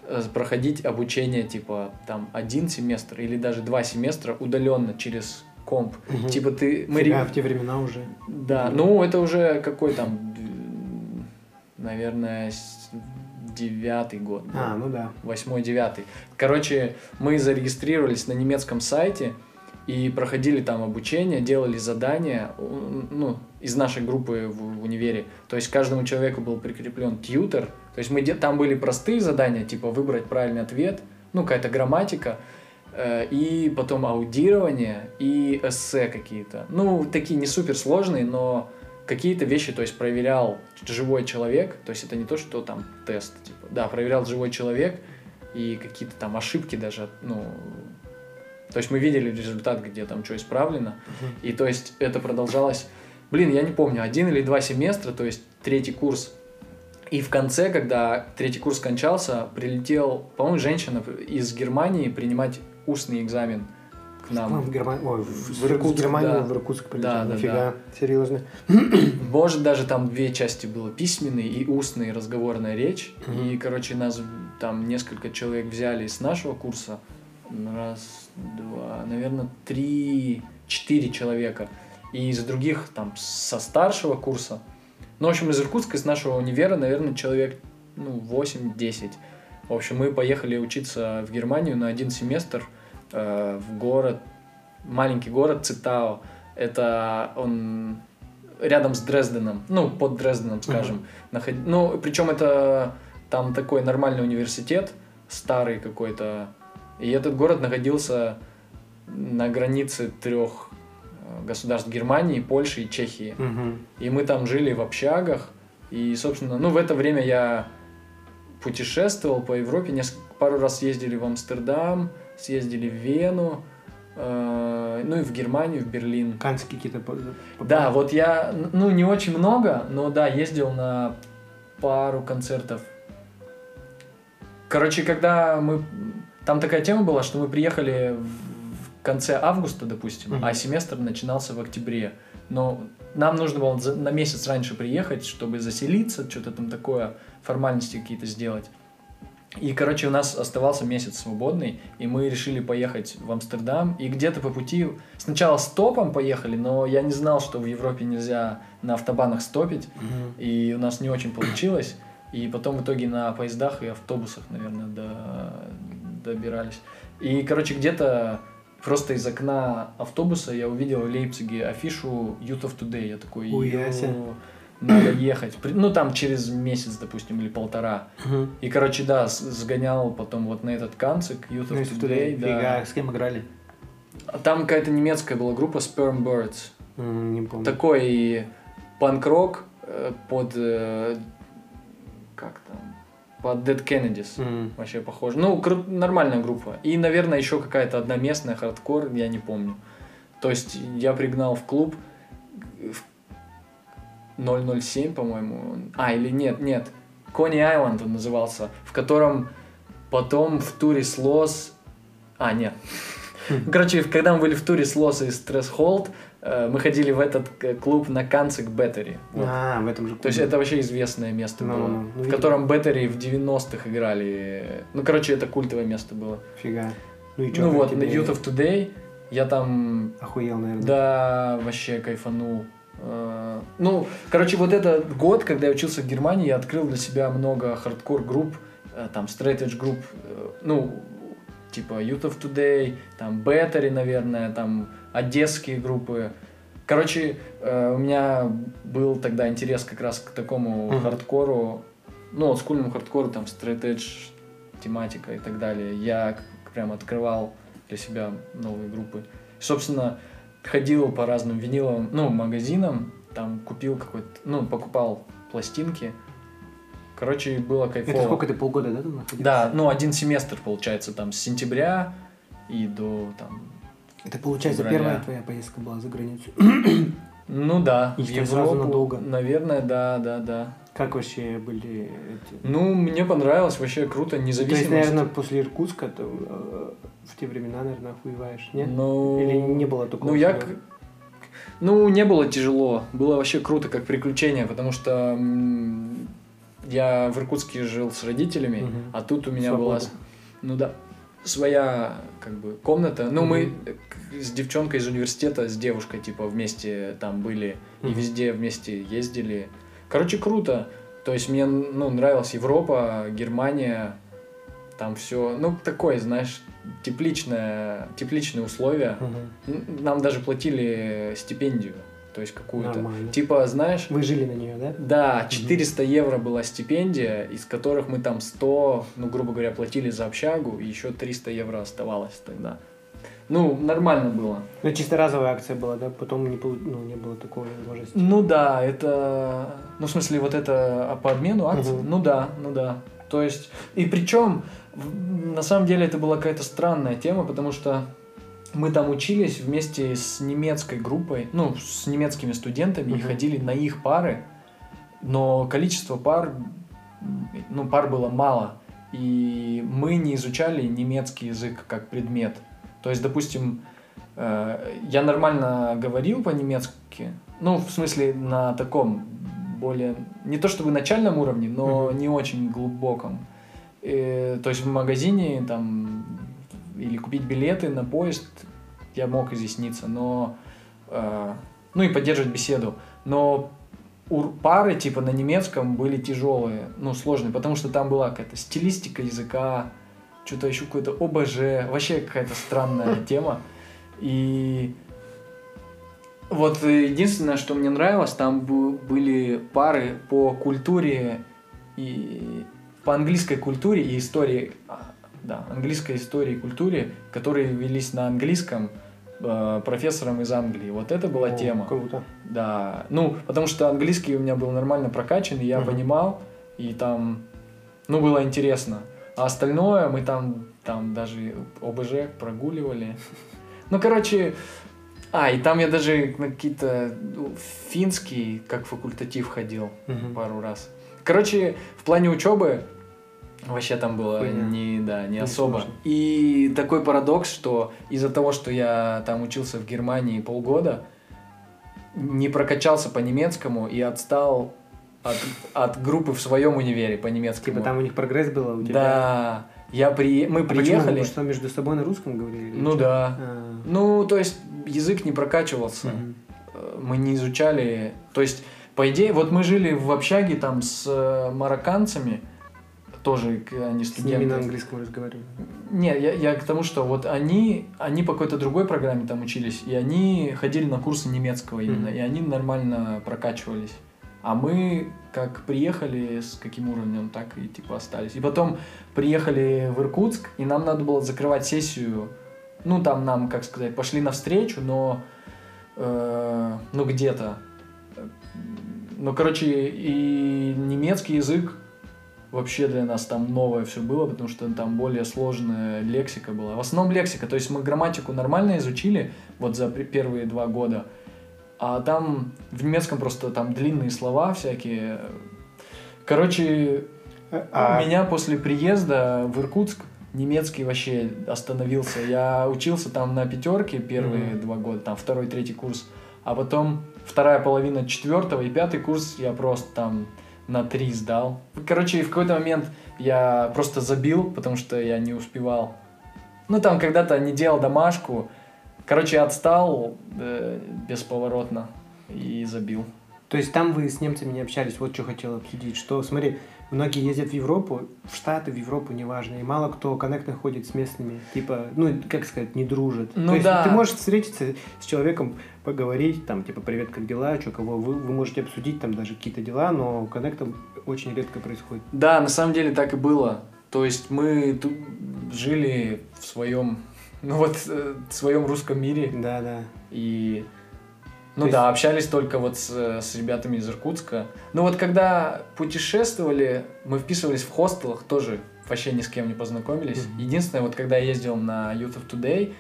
э, проходить обучение, типа, там, один семестр или даже два семестра удаленно через комп. Мгм. Типа ты... мы Фига, в те времена уже. да, ну это уже какой там, наверное, девятый год. А, ну да. восьмой, девятый. Короче, мы зарегистрировались на немецком сайте и проходили там обучение, делали задания, ну, из нашей группы в, в универе. То есть каждому человеку был прикреплен тьютер. То есть мы там были простые задания, типа выбрать правильный ответ, ну, какая-то грамматика, э, и потом аудирование и эссе какие-то. Ну, такие не супер сложные, но какие-то вещи, то есть проверял живой человек, то есть это не то, что там тест, типа, да, проверял живой человек, и какие-то там ошибки даже, ну, то есть мы видели результат, где там что исправлено, и то есть это продолжалось, блин, я не помню, один или два семестра, то есть третий курс, и в конце, когда третий курс кончался, прилетел, по-моему, женщина из Германии принимать устный экзамен. к нам. В, Герман... Ой, в, В Иркутск, Германию, да. в Иркутск полетел. Да, да, Нифига, да. серьезно. Может, даже там две части было, письменный и устный разговорная речь. Мгм. И, короче, нас там несколько человек взяли с нашего курса. Раз, два, наверное, три, четыре человека. И из других, там, со старшего курса. Ну, в общем, из Иркутска, из нашего универа, наверное, человек, ну, 8-10. В общем, мы поехали учиться в Германию на один семестр э, в город, маленький город Цитао. Это он рядом с Дрезденом, ну, под Дрезденом, скажем. наход- Ну, причем это там такой нормальный университет, старый какой-то. И этот город находился на границе трех государств Германии, Польши и Чехии. Мгм. И мы там жили в общагах. И, собственно, ну, в это время я путешествовал по Европе. Несколько, пару раз ездили в Амстердам, съездили в Вену, э, ну и в Германию, в Берлин. Канские какие-то... Да, вот я, ну, не очень много, но да, ездил на пару концертов. Короче, когда мы... Там такая тема была, что мы приехали в конце августа, допустим, Мгм. а семестр начинался в октябре. Но нам нужно было на месяц раньше приехать, чтобы заселиться, что-то там такое, формальности какие-то сделать. И, короче, у нас оставался месяц свободный, и мы решили поехать в Амстердам. И где-то по пути сначала стопом поехали, но я не знал, что в Европе нельзя на автобанах стопить, Мгм. и у нас не очень получилось. И потом в итоге на поездах и автобусах, наверное, до- добирались. И, короче, где-то просто из окна автобуса я увидел в Лейпциге афишу Youth of Today. Я такой, Ой, «Ё, яся. надо ехать. Ну, там через месяц, допустим, или полтора. Мгм. И, короче, да, сгонял потом вот на этот концик Youth Ну, of если Today. туда- да. Фига, с кем играли? Там какая-то немецкая была группа Spermbirds. М, Не помню. Такой панк-рок э, под... э, Как там? Под Dead Kennedys. М. Вообще похоже. Ну, кру- нормальная группа. И, наверное, еще какая-то одна местная хардкор, я не помню. То есть я пригнал в клуб в 007, по-моему. А, или нет, нет. Кони Айленд он назывался, в котором потом в туре с Лос... А, нет. Короче, когда мы были в туре с Лос и Стресс Холд, мы ходили в этот э, клуб на Канцик Беттери. Вот. А, в этом же То есть клубе. это вообще известное место Ну, было, ну, ну, в котором Беттери в 90-х играли. Ну, короче, это культовое место было. Фига. Ну и что? ну вот, на Youth of Today я там, Охуел, наверное. да, вообще кайфанул. Э, Ну, короче, вот этот год, когда я учился в Германии, я открыл для себя много хардкор-групп, э, там, straight edge групп, э, ну, типа Youth of Today, там, Battery, наверное, там, DC-ские группы. Короче, э, у меня был тогда интерес как раз к такому Мгм. хардкору, ну, олдскульному хардкору, там, edge тематика и так далее. Я прям открывал для себя новые группы. Собственно, ходил по разным виниловым, ну, магазинам, там купил какой-то, ну, покупал пластинки. Короче, было кайфово. Это сколько ты, полгода, да, там находился? Да, ну, один семестр, получается, там, с сентября и до, там, Это, получается, февраля. первая твоя поездка была за границу. ну, да, И в что, сразу Европу, надолго? наверное, да, да, да. Как вообще были эти... Ну, мне понравилось, вообще круто, То есть, наверное, после Иркутска ты, э, в те времена, наверное, охуеваешь, нет? Ну, Или не было такого? Ну, я... всего? Ну, не было тяжело. Было вообще круто, как приключение, потому что м, я в Иркутске жил с родителями, Мгм. а тут у меня Свобода. была, ну да, своя как бы комната. Ну, мы Мгм. к- с девчонкой из университета, с девушкой, типа, вместе там были и Мгм. везде вместе ездили. Короче, круто. То есть мне, ну, нравилась Европа, Германия, там все, ну, такое, знаешь, тепличное, тепличные условия. Н- Нам даже платили стипендию, то есть какую-то. Нормально. Типа, знаешь, Вы жили на нее, да? да, 400 евро была стипендия, из которых мы там 100, ну, грубо говоря, платили за общагу, и еще 300 евро оставалось тогда. Ну, нормально было. Ну, чисто разовая акция была, да? Потом не, ну, не было такой возможности. Ну да, это... Ну, в смысле, вот это а, по обмену акций? Мгм. Ну да, ну да. То есть... И причем, на самом деле, это была какая-то странная тема, потому что мы там учились вместе с немецкой группой, ну, с немецкими студентами, и Мгм. ходили на их пары, но количество пар, ну, пар было мало, и мы не изучали немецкий язык как предмет. То есть, допустим, э, я нормально говорил по-немецки, ну, в смысле, на таком более, не то чтобы начальном уровне, но не очень глубоком. И, то есть в магазине там или купить билеты на поезд я мог изъясниться, но э, ну и поддерживать беседу. Но пары типа на немецком были тяжелые, ну сложные, потому что там была какая-то стилистика языка, что-то еще какое-то ОБЖ, вообще какая-то странная тема. И вот единственное, что мне нравилось, там были пары по культуре и по английской культуре и истории, а, да, английской истории и культуре, которые велись на английском э, профессором из Англии. Вот это была О, тема. Круто. Да, ну, потому что английский у меня был нормально прокачан, и я Мгм. понимал, и там, ну, было интересно. А остальное мы там, там даже ОБЖ прогуливали. Ну, короче, а, и там я даже на какие-то ну, финский, как факультатив ходил Мгм. пару раз. Короче, в плане учебы вообще там было Хуйня. не, да, не Не особо. сложно. И такой парадокс, что из-за того, что я там учился в Германии полгода, не прокачался по немецкому и отстал от, от группы в своем универе по немецкому. Типа там у них прогресс был, а у тебя... Да, я при... мы А почему? приехали. Вы что, между собой на русском говорили? или Ну что? да. А, Ну, то есть язык не прокачивался. Э, Мы не изучали. То есть, по идее, вот мы жили в общаге там с э, марокканцами, тоже они С ними студенты. на английском разговаривали. Не, я, я к тому, что вот они, они по какой-то другой программе там учились, и они ходили на курсы немецкого именно, Мгм. и они нормально прокачивались. А мы как приехали с каким уровнем, так и типа остались. И потом приехали в Иркутск, и нам надо было закрывать сессию. Ну, там нам, как сказать, пошли навстречу, но э, ну где-то. Ну, короче, и немецкий язык вообще для нас там новое все было, потому что там более сложная лексика была. В основном лексика, то есть мы грамматику нормально изучили вот за первые два года, а там в немецком просто там длинные слова всякие. Короче, А, у меня после приезда в Иркутск немецкий вообще остановился. Я учился там на пятерке первые Мгм. два года, там второй, третий курс, а потом вторая половина четвертого и пятый курс я просто там на три сдал. Короче, в какой-то момент я просто забил, потому что я не успевал. Ну, там когда-то не делал домашку. Короче, отстал э, бесповоротно и забил. То есть там вы с немцами не общались, вот что хотел обсудить, что, смотри, многие ездят в Европу, в Штаты, в Европу, неважно, и мало кто коннектно ходит с местными, типа, ну, как сказать, не дружит. Ну То есть да. ты можешь встретиться с человеком, поговорить, там, типа, привет, как дела, что, кого, вы, вы можете обсудить там даже какие-то дела, но коннекта очень редко происходит. Да, на самом деле так и было. То есть мы тут жили в своем, ну вот, э, в своем русском мире. Да, да. И, ну То да, общались только вот с, с ребятами из Иркутска. Ну вот когда путешествовали, мы вписывались в хостелах, тоже вообще ни с кем не познакомились. Мгм. Единственное, вот когда я ездил на Youth of Today,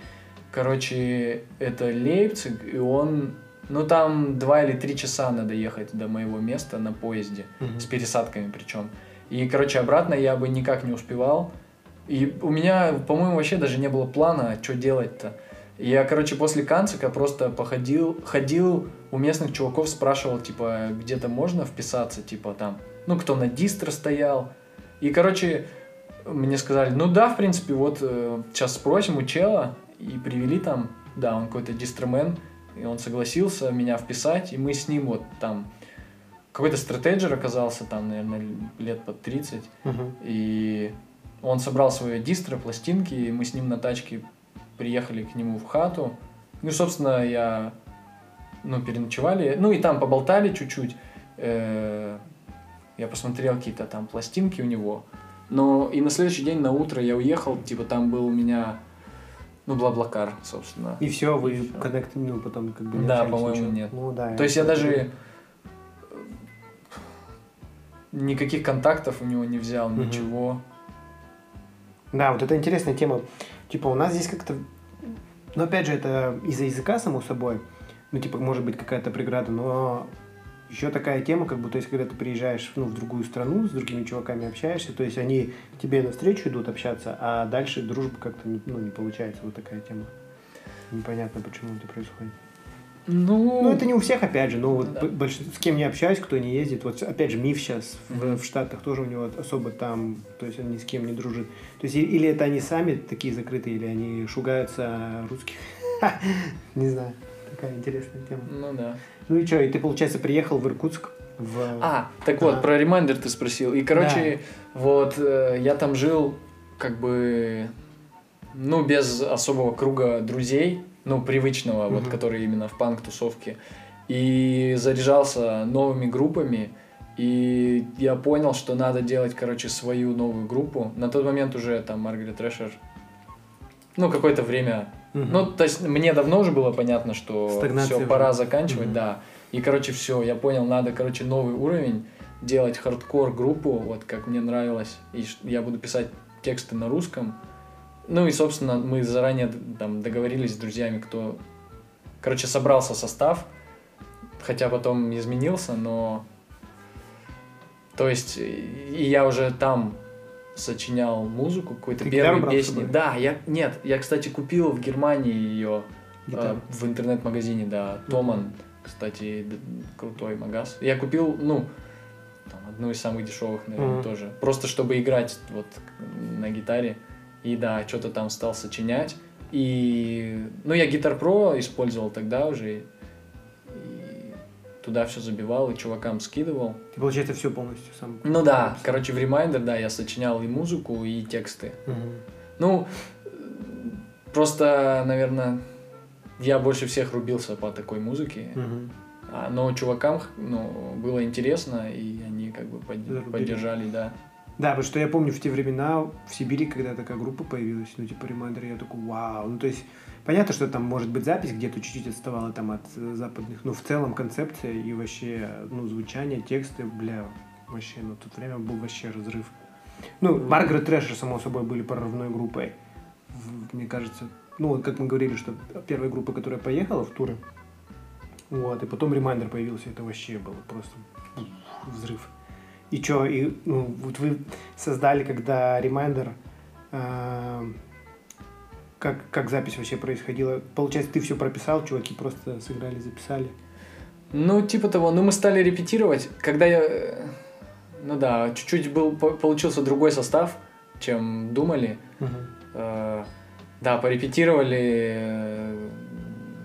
короче, это Лейпциг, и он, ну там два или три часа надо ехать до моего места на поезде Мгм. с пересадками причем. И, короче, обратно я бы никак не успевал. И у меня, по-моему, вообще даже не было плана, что делать-то. Я, короче, после канцика просто походил, ходил у местных чуваков, спрашивал, типа, где-то можно вписаться, типа, там, ну, кто на дистро стоял. И, короче, мне сказали, ну да, в принципе, вот э, сейчас спросим у чела, и привели там, да, он какой-то дистромен, и он согласился меня вписать, и мы с ним вот там, какой-то стратеджер оказался там, наверное, лет под 30, Мгм. и он собрал свое дистро, пластинки, и мы с ним на тачке приехали к нему в хату. Ну, собственно, я, ну, переночевали, ну, и там поболтали чуть-чуть. Э, Я посмотрел какие-то там пластинки у него. Но и на следующий день на утро я уехал, типа там был у меня, ну, Блаблакар, собственно. И все, вы коннект, ну, потом как бы не Да, по-моему, ничего. нет. Ну, да. То есть я даже никаких контактов у него не взял, ничего. Да, вот это интересная тема. Типа у нас здесь как-то... Ну, опять же, это из-за языка, само собой. Ну, типа, может быть, какая-то преграда, но еще такая тема, как бы, то есть, когда ты приезжаешь ну, в другую страну, с другими чуваками общаешься, то есть они тебе навстречу идут общаться, а дальше дружба как-то ну, не получается. Вот такая тема. непонятно, почему это происходит. Ну, Ну, это не у всех, опять же, но вот Да. б- больш- с кем не общаюсь, кто не ездит, вот опять же, Миф сейчас в, в Штатах тоже у него особо там, то есть он ни с кем не дружит. То есть или это они сами такие закрытые, или они шугаются русских. Не знаю, такая интересная тема. ну да. Ну и что, и ты, получается, приехал в Иркутск в... А, так Ага. вот, про ремайдер ты спросил. И, короче, вот э, я там жил как бы, ну, без особого круга друзей, ну, привычного, вот, Мгм. который именно в панк-тусовке. И заряжался новыми группами. И я понял, что надо делать, короче, свою новую группу. На тот момент уже там Margaret Thrasher, ну, какое-то время Мгм. ну, то есть мне давно уже было понятно, что Стагнация все, пора заканчивать, Мгм. да. И, короче, все, я понял, надо, короче, новый уровень, делать хардкор группу, вот как мне нравилось, и я буду писать тексты на русском. Ну и, собственно, мы заранее там договорились с друзьями, кто... Короче, собрался состав, хотя потом изменился, но... То есть, и я уже там сочинял музыку, какой-то Ты песни. собой? Да, я нет, я, кстати, купил в Германии ее Гитару. в интернет-магазине, да, Томан, кстати, крутой магаз. Я купил, ну, там, одну из самых дешевых, наверное, Мгм. тоже. Просто чтобы играть вот на гитаре. И да, что-то там стал сочинять. И, ну, я Гитар Про использовал тогда уже. И туда все забивал и чувакам скидывал. Ты, получается, все полностью сам... Ну да, короче, в Reminder, да, я сочинял и музыку, и тексты. Мгм. Ну, просто, наверное, я больше всех рубился по такой музыке. А, но чувакам ну, было интересно, и они как бы под- поддержали, да. Да, потому что я помню в те времена в Сибири, когда такая группа появилась, ну, типа Reminder, я такой, вау. Ну, то есть, понятно, что там может быть запись где-то чуть-чуть отставала там от э, западных, но в целом концепция и вообще, ну, звучание, тексты, бля, вообще, на то время был вообще разрыв. Ну, Margaret Thrasher, само собой, были прорывной группой. Мне кажется, ну, вот как мы говорили, что первая группа, которая поехала в туры, вот, и потом Reminder появился, это вообще было просто взрыв. И что, и, ну, вот вы создали, когда Reminder, э, как, как запись вообще происходила? Получается, ты все прописал, чуваки просто сыграли, записали. Ну, типа того, ну мы стали репетировать, когда я, э, ну да, чуть-чуть был, по- получился другой состав, чем думали. Э, Да, порепетировали э,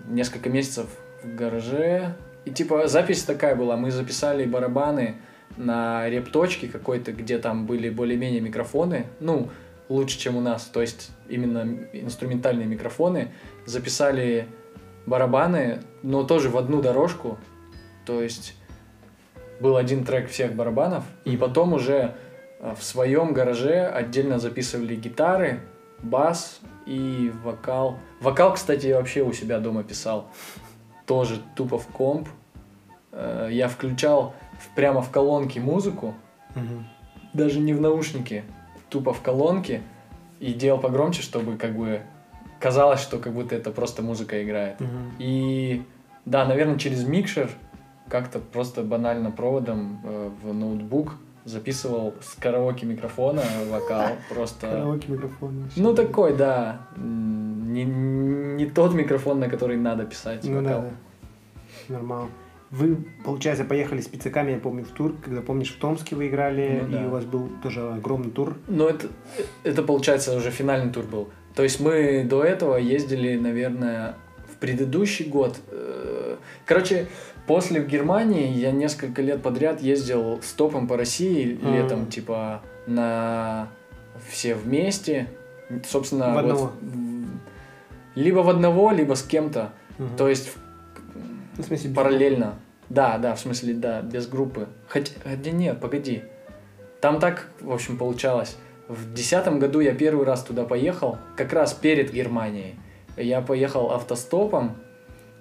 несколько месяцев в гараже. И типа запись такая была. Мы записали барабаны на репточке какой-то, где там были более-менее микрофоны. Ну, лучше, чем у нас. То есть именно инструментальные микрофоны. Записали барабаны, но тоже в одну дорожку. То есть был один трек всех барабанов. И потом уже э, в своем гараже отдельно записывали гитары, бас и вокал. Вокал, кстати, я вообще у себя дома писал. Тоже тупо в комп. Э, Я включал прямо в колонке музыку, даже не в наушники, тупо в колонке, и делал погромче, чтобы как бы казалось, что как будто это просто музыка играет. И да, наверное, через микшер как-то просто банально проводом э, в ноутбук записывал с караоке микрофона вокал. Просто. Караоке микрофон. Ну такой, да. Не, не тот микрофон, на который надо писать Ну да, вокал. да. Нормально. Вы, получается, поехали с пиццаками, я помню, в тур, когда, помнишь, в Томске вы играли, Ну да. и у вас был тоже огромный тур. Но это, это, получается, уже финальный тур был. То есть мы до этого ездили, наверное, в предыдущий год. Э, Короче, после в Германии я несколько лет подряд ездил стопом по России Мгм. летом, типа на все вместе. Собственно, В вот одного? либо в одного, либо с кем-то. Мгм. То есть Ну, в смысле, без- параллельно. Да, да, в смысле, да, без группы. Хотя, хотя нет, погоди. Там так, в общем, получалось. В десятом году я первый раз туда поехал, как раз перед Германией. Я поехал автостопом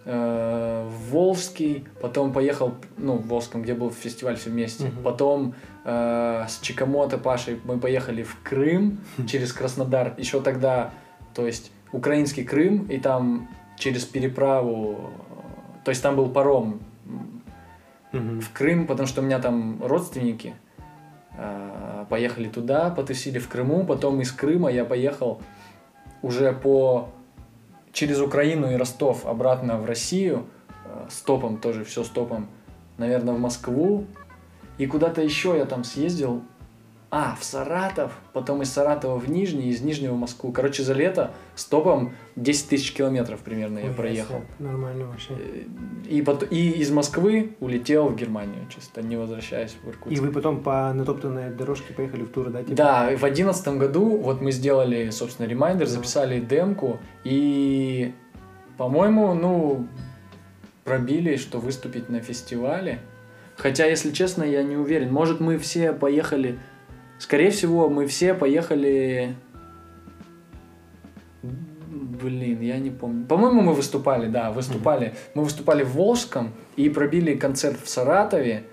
э, в Волжский, потом поехал, ну, в Волжском, где был фестиваль все вместе. Мгм. Потом э, с Чикамото Пашей мы поехали в Крым через Краснодар. Еще тогда, то есть, украинский Крым, и там через переправу, то есть там был паром в Крым, потому что у меня там родственники. А, Поехали туда, потусили в Крыму, потом из Крыма я поехал уже по через Украину и Ростов обратно в Россию, э, стопом тоже, все стопом, наверное, в Москву. И куда-то еще я там съездил, а, в Саратов, потом из Саратова в Нижний, из Нижнего в Москву. Короче, за лето стопом 10 тысяч километров примерно я Ой, проехал. ясно. Нормально вообще. Э, И, пот- и из Москвы улетел в Германию, чисто не возвращаясь в Иркутск. И вы потом по натоптанной дорожке поехали в тур, да? типа? Да, в одиннадцатом году вот мы сделали, собственно, ремайдер, записали демку и, по-моему, ну, пробили, что выступить на фестивале. Хотя, если честно, я не уверен. Может, мы все поехали... Скорее всего, мы все поехали... Блин, я не помню. По-моему, мы выступали, да, выступали. Мы выступали в Волжском и пробили концерт в Саратове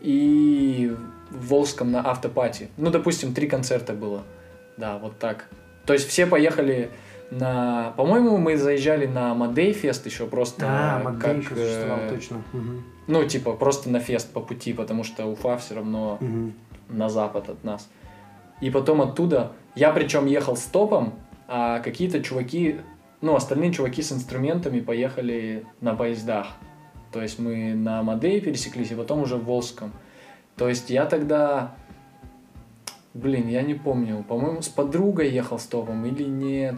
и в Волжском на автопати. Ну, допустим, три концерта было. Да, вот так. То есть все поехали на... По-моему, мы заезжали на Мадей фест еще просто А, Мадей как... еще существовал, э, точно. Мгм. Ну, типа, просто на фест по пути, потому что Уфа все равно Мгм. На запад от нас. И потом оттуда... Я причем ехал с топом, а какие-то чуваки... Ну, остальные чуваки с инструментами поехали на поездах. То есть мы на Мадее пересеклись, и потом уже в Волжском. То есть я тогда... Блин, я не помню. По-моему, с подругой ехал с топом или нет.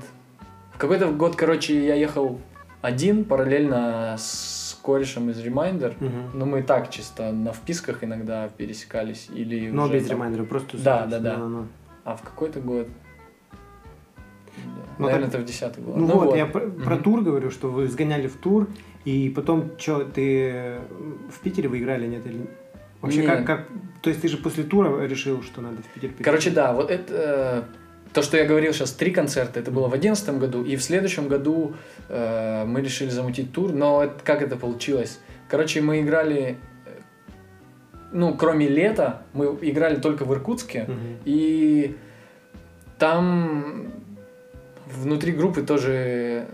В какой-то год, короче, я ехал один, параллельно с корешем из Reminder. Мгм. Ну, мы так чисто на вписках иногда пересекались. Или Но без там- ремайдера, просто Да, да, да. Ну-ну-ну. А в какой-то год? Ну, Наверное, так- это в десятый год. Ну, вот, я про, про Мгм. тур говорю, что вы сгоняли в тур, и потом, что, ты э, в Питере вы играли, нет? Или... Вообще, Не. как, как... То есть ты же после тура решил, что надо в Питер переехать? Короче, да, вот это... То, что я говорил сейчас, три концерта, это было в одиннадцатом году, и в следующем году э, мы решили замутить тур, но это- как это получилось? Короче, мы играли, э, ну, кроме лета, мы играли только в Иркутске, Мгм. И там внутри группы тоже,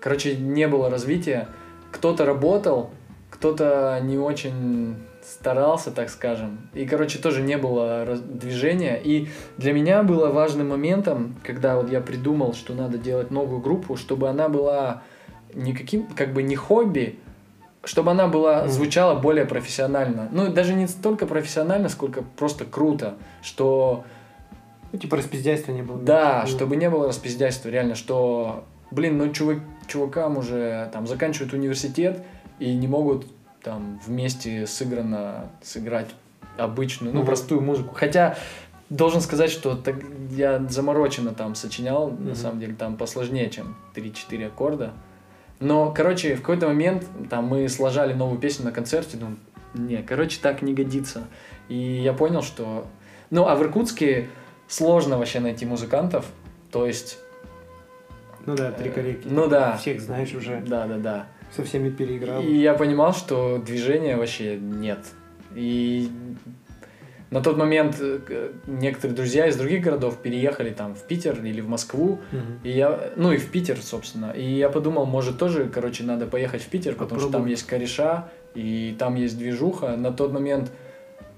короче, не было развития. Кто-то работал, кто-то не очень старался, так скажем. И, короче, тоже не было движения. И для меня было важным моментом, когда вот я придумал, что надо делать новую группу, чтобы она была не каким, как бы не хобби, чтобы она была, звучала более профессионально. Ну, даже не столько профессионально, сколько просто круто, что Ну, типа распиздяйства не было. да, Ну, чтобы не было распиздяйства, реально, что, блин, ну чувак, чувакам уже там заканчивают университет и не могут там вместе сыграно сыграть обычную, ну, простую музыку. Хотя должен сказать, что так, я замороченно там сочинял, на Мгм. самом деле, там посложнее, чем 3-4 аккорда. Но, короче, в какой-то момент там мы сложали новую песню на концерте, думаю, не, короче, так не годится. И я понял, что... Ну, а в Иркутске сложно вообще найти музыкантов, то есть... Ну да, три э, корейки. Ну да. Всех знаешь уже. Да, да, да. Со всеми переиграл. И я понимал, что движения вообще нет. И на тот момент э, некоторые друзья из других городов переехали там в Питер или в Москву, Мгм. и я, ну и в Питер, собственно. И я подумал, может тоже, короче, надо поехать в Питер, потому что там Попробуй. есть кореша, и там есть движуха. На тот момент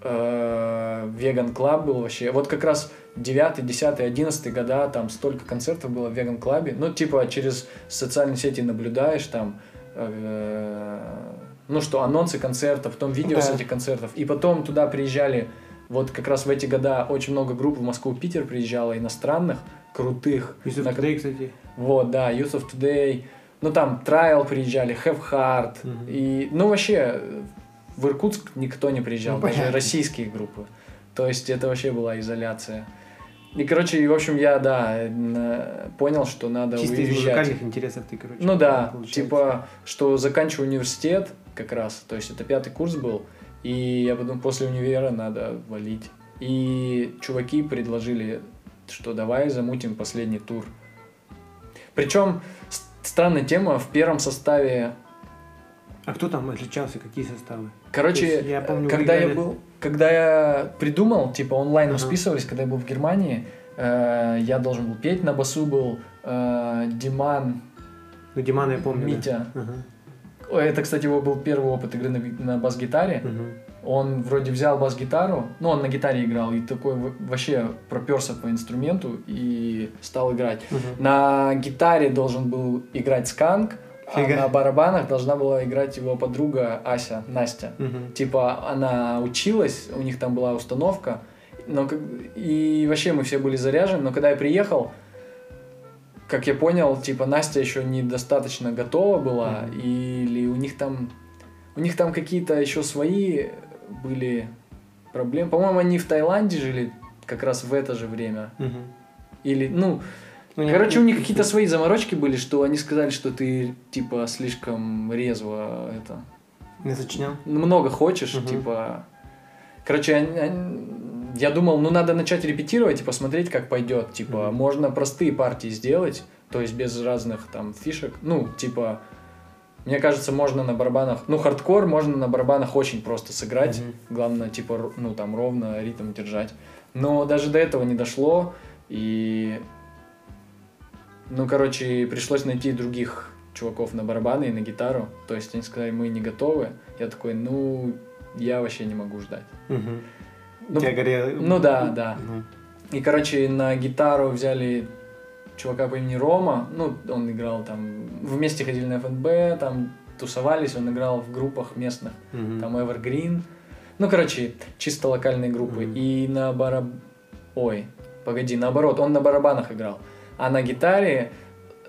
Vegan Club был вообще. Вот как раз 9, 10, 11 года там столько концертов было в Vegan Club е. Ну, типа, через социальные сети наблюдаешь там, э, ну что, анонсы концертов, потом видео с Да. этих концертов. И потом туда приезжали, вот как раз в эти года очень много групп в Москву, Питер приезжало, иностранных, крутых. Youth of На- Today, кстати. вот, да, Youth of Today. Ну, там Trial приезжали, Have Heart. Мгм. И, ну, вообще, в Иркутск никто не приезжал, Ну, даже понятно. российские группы. То есть, это вообще была изоляция. И, короче, и, в общем, я, да, понял, что надо Чисто из уезжать. музыкальных интересов ты, короче. Ну да, получается. типа, что заканчиваю университет как раз, то есть это пятый курс был, и я подумал, после универа надо валить. И чуваки предложили, что давай замутим последний тур. Причем странная тема, в первом составе, А кто там отличался, какие составы? короче, есть, я помню, когда я был, когда я придумал, типа онлайн мы Ага. списывались, когда я был в Германии, э, я должен был петь, на басу был э, Диман, Ну, Димана я помню. да. Митя. Ага. Ой, это, кстати, его был первый опыт игры на, на бас-гитаре. Мгм. он вроде взял бас-гитару, ну, он на гитаре играл, и такой вообще проперся по инструменту и стал играть. Угу. На гитаре должен был играть сканк, Фига. а на барабанах должна была играть его подруга Ася, Настя. Угу. Типа, она училась, у них там была установка, но, и вообще мы все были заряжены, но когда я приехал, как я понял, типа Настя еще недостаточно готова была, mm-hmm. или у них там у них там какие-то еще свои были проблемы. По-моему, они в Таиланде жили как раз в это же время. Mm-hmm. Или, ну, ну короче, у них какие-то свои заморочки были, что они сказали, что ты типа слишком резво это. Не сочинял? Много хочешь, угу. типа. Короче, они, они, я думал, ну надо начать репетировать и посмотреть, как пойдет. Типа, mm-hmm. можно простые партии сделать, то есть без разных там фишек. Ну, типа, мне кажется, можно на барабанах, ну, хардкор можно на барабанах очень просто сыграть. Mm-hmm. Главное, типа, ну, там, ровно ритм держать. Но даже до этого не дошло, и... Ну, короче, пришлось найти других чуваков на барабаны и на гитару. То есть они сказали, мы не готовы. Я такой, ну, я вообще не могу ждать. Mm-hmm. Ну, Тебя горело... ну да, да. Ну. И, короче, на гитару взяли чувака по имени Рома. Ну, он играл там... Вместе ходили на ФНБ, там тусовались, он играл в группах местных. Mm-hmm. Там Evergreen. Ну, короче, чисто локальные группы. Mm-hmm. И на бараб... Ой, погоди, наоборот, он на барабанах играл. А на гитаре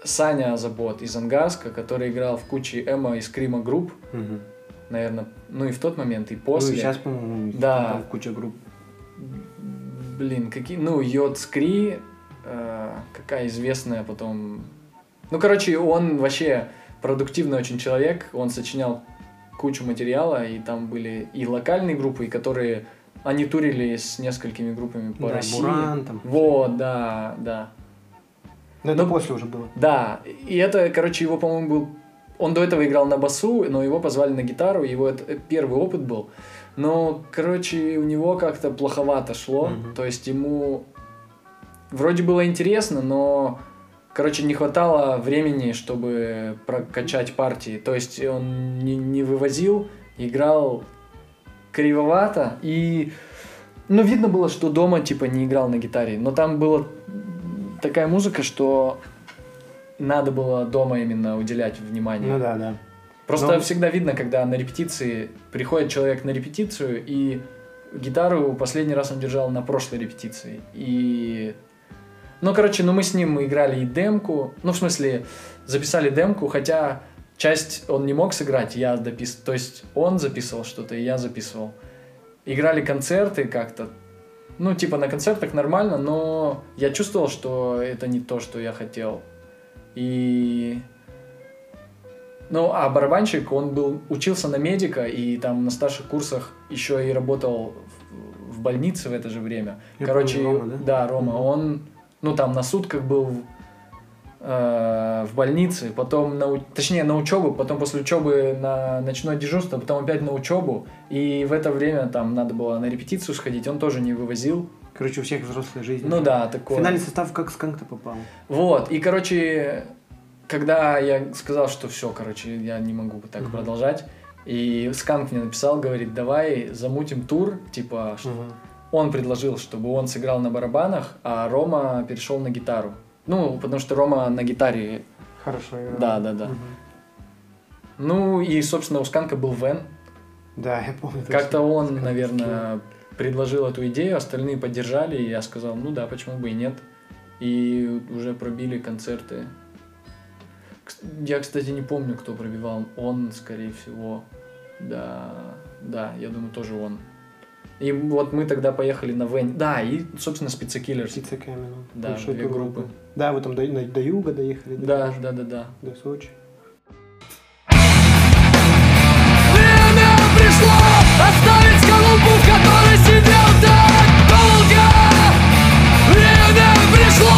Саня Забот из Ангарска, который играл в куче эмо и скрима групп. Mm-hmm. Наверное, ну и в тот момент, и после. Ну, и сейчас, по-моему, да. там куча групп блин, какие, ну, Йод Скри, э, какая известная потом... Ну, короче, он вообще продуктивный очень человек, он сочинял кучу материала, и там были и локальные группы, и которые... Они турили с несколькими группами по да, России. Буран, там. Вот, да, да. Но это ну, после уже было. Да, и это, короче, его, по-моему, был... Он до этого играл на басу, но его позвали на гитару, его это первый опыт был. Но, короче, у него как-то плоховато шло. Mm-hmm. То есть ему вроде было интересно, но, короче, не хватало времени, чтобы прокачать партии. То есть он не, не вывозил, играл кривовато. И, ну, видно было, что дома, типа, не играл на гитаре. Но там была такая музыка, что надо было дома именно уделять внимание. Ну да, да. Просто Но... всегда видно, когда на репетиции приходит человек на репетицию, и гитару последний раз он держал на прошлой репетиции. И... Ну, короче, ну мы с ним играли и демку, ну, в смысле, записали демку, хотя часть он не мог сыграть, я дописывал. То есть он записывал что-то, и я записывал. Играли концерты как-то. Ну, типа на концертах нормально, но я чувствовал, что это не то, что я хотел. И ну, а барабанщик, он был, учился на медика, и там на старших курсах еще и работал в, в больнице в это же время. Я Короче, помню, Рома, да? да, Рома, угу. он, ну, там на сутках был э, в больнице, потом, на, точнее, на учебу, потом после учебы на ночное дежурство, потом опять на учебу, и в это время там надо было на репетицию сходить, он тоже не вывозил. Короче, у всех взрослая жизнь. Ну да, такое. Финальный состав как с то попал. Вот, и, короче, когда я сказал, что все, короче, я не могу так uh-huh. продолжать, и Сканк мне написал, говорит, давай замутим тур, типа, uh-huh. он предложил, чтобы он сыграл на барабанах, а Рома перешел на гитару. Ну, потому что Рома на гитаре... Хорошо играл. Да, да, да. Uh-huh. Ну, и, собственно, у Сканка был Вен. Да, я помню. Как-то он, наверное, предложил эту идею, остальные поддержали, и я сказал, ну да, почему бы и нет. И уже пробили концерты я, кстати, не помню, кто пробивал. Он, скорее всего. Да, да, я думаю, тоже он. И вот мы тогда поехали на Вен. Да, и, собственно, Спецекиллерс. Спецекамеру. Да, две группы. группы. Да, вы там до, до, до юга доехали. Да, да, да, да. До Сочи. Время пришло оставить скорлупу, в которой сидел так долго. Время пришло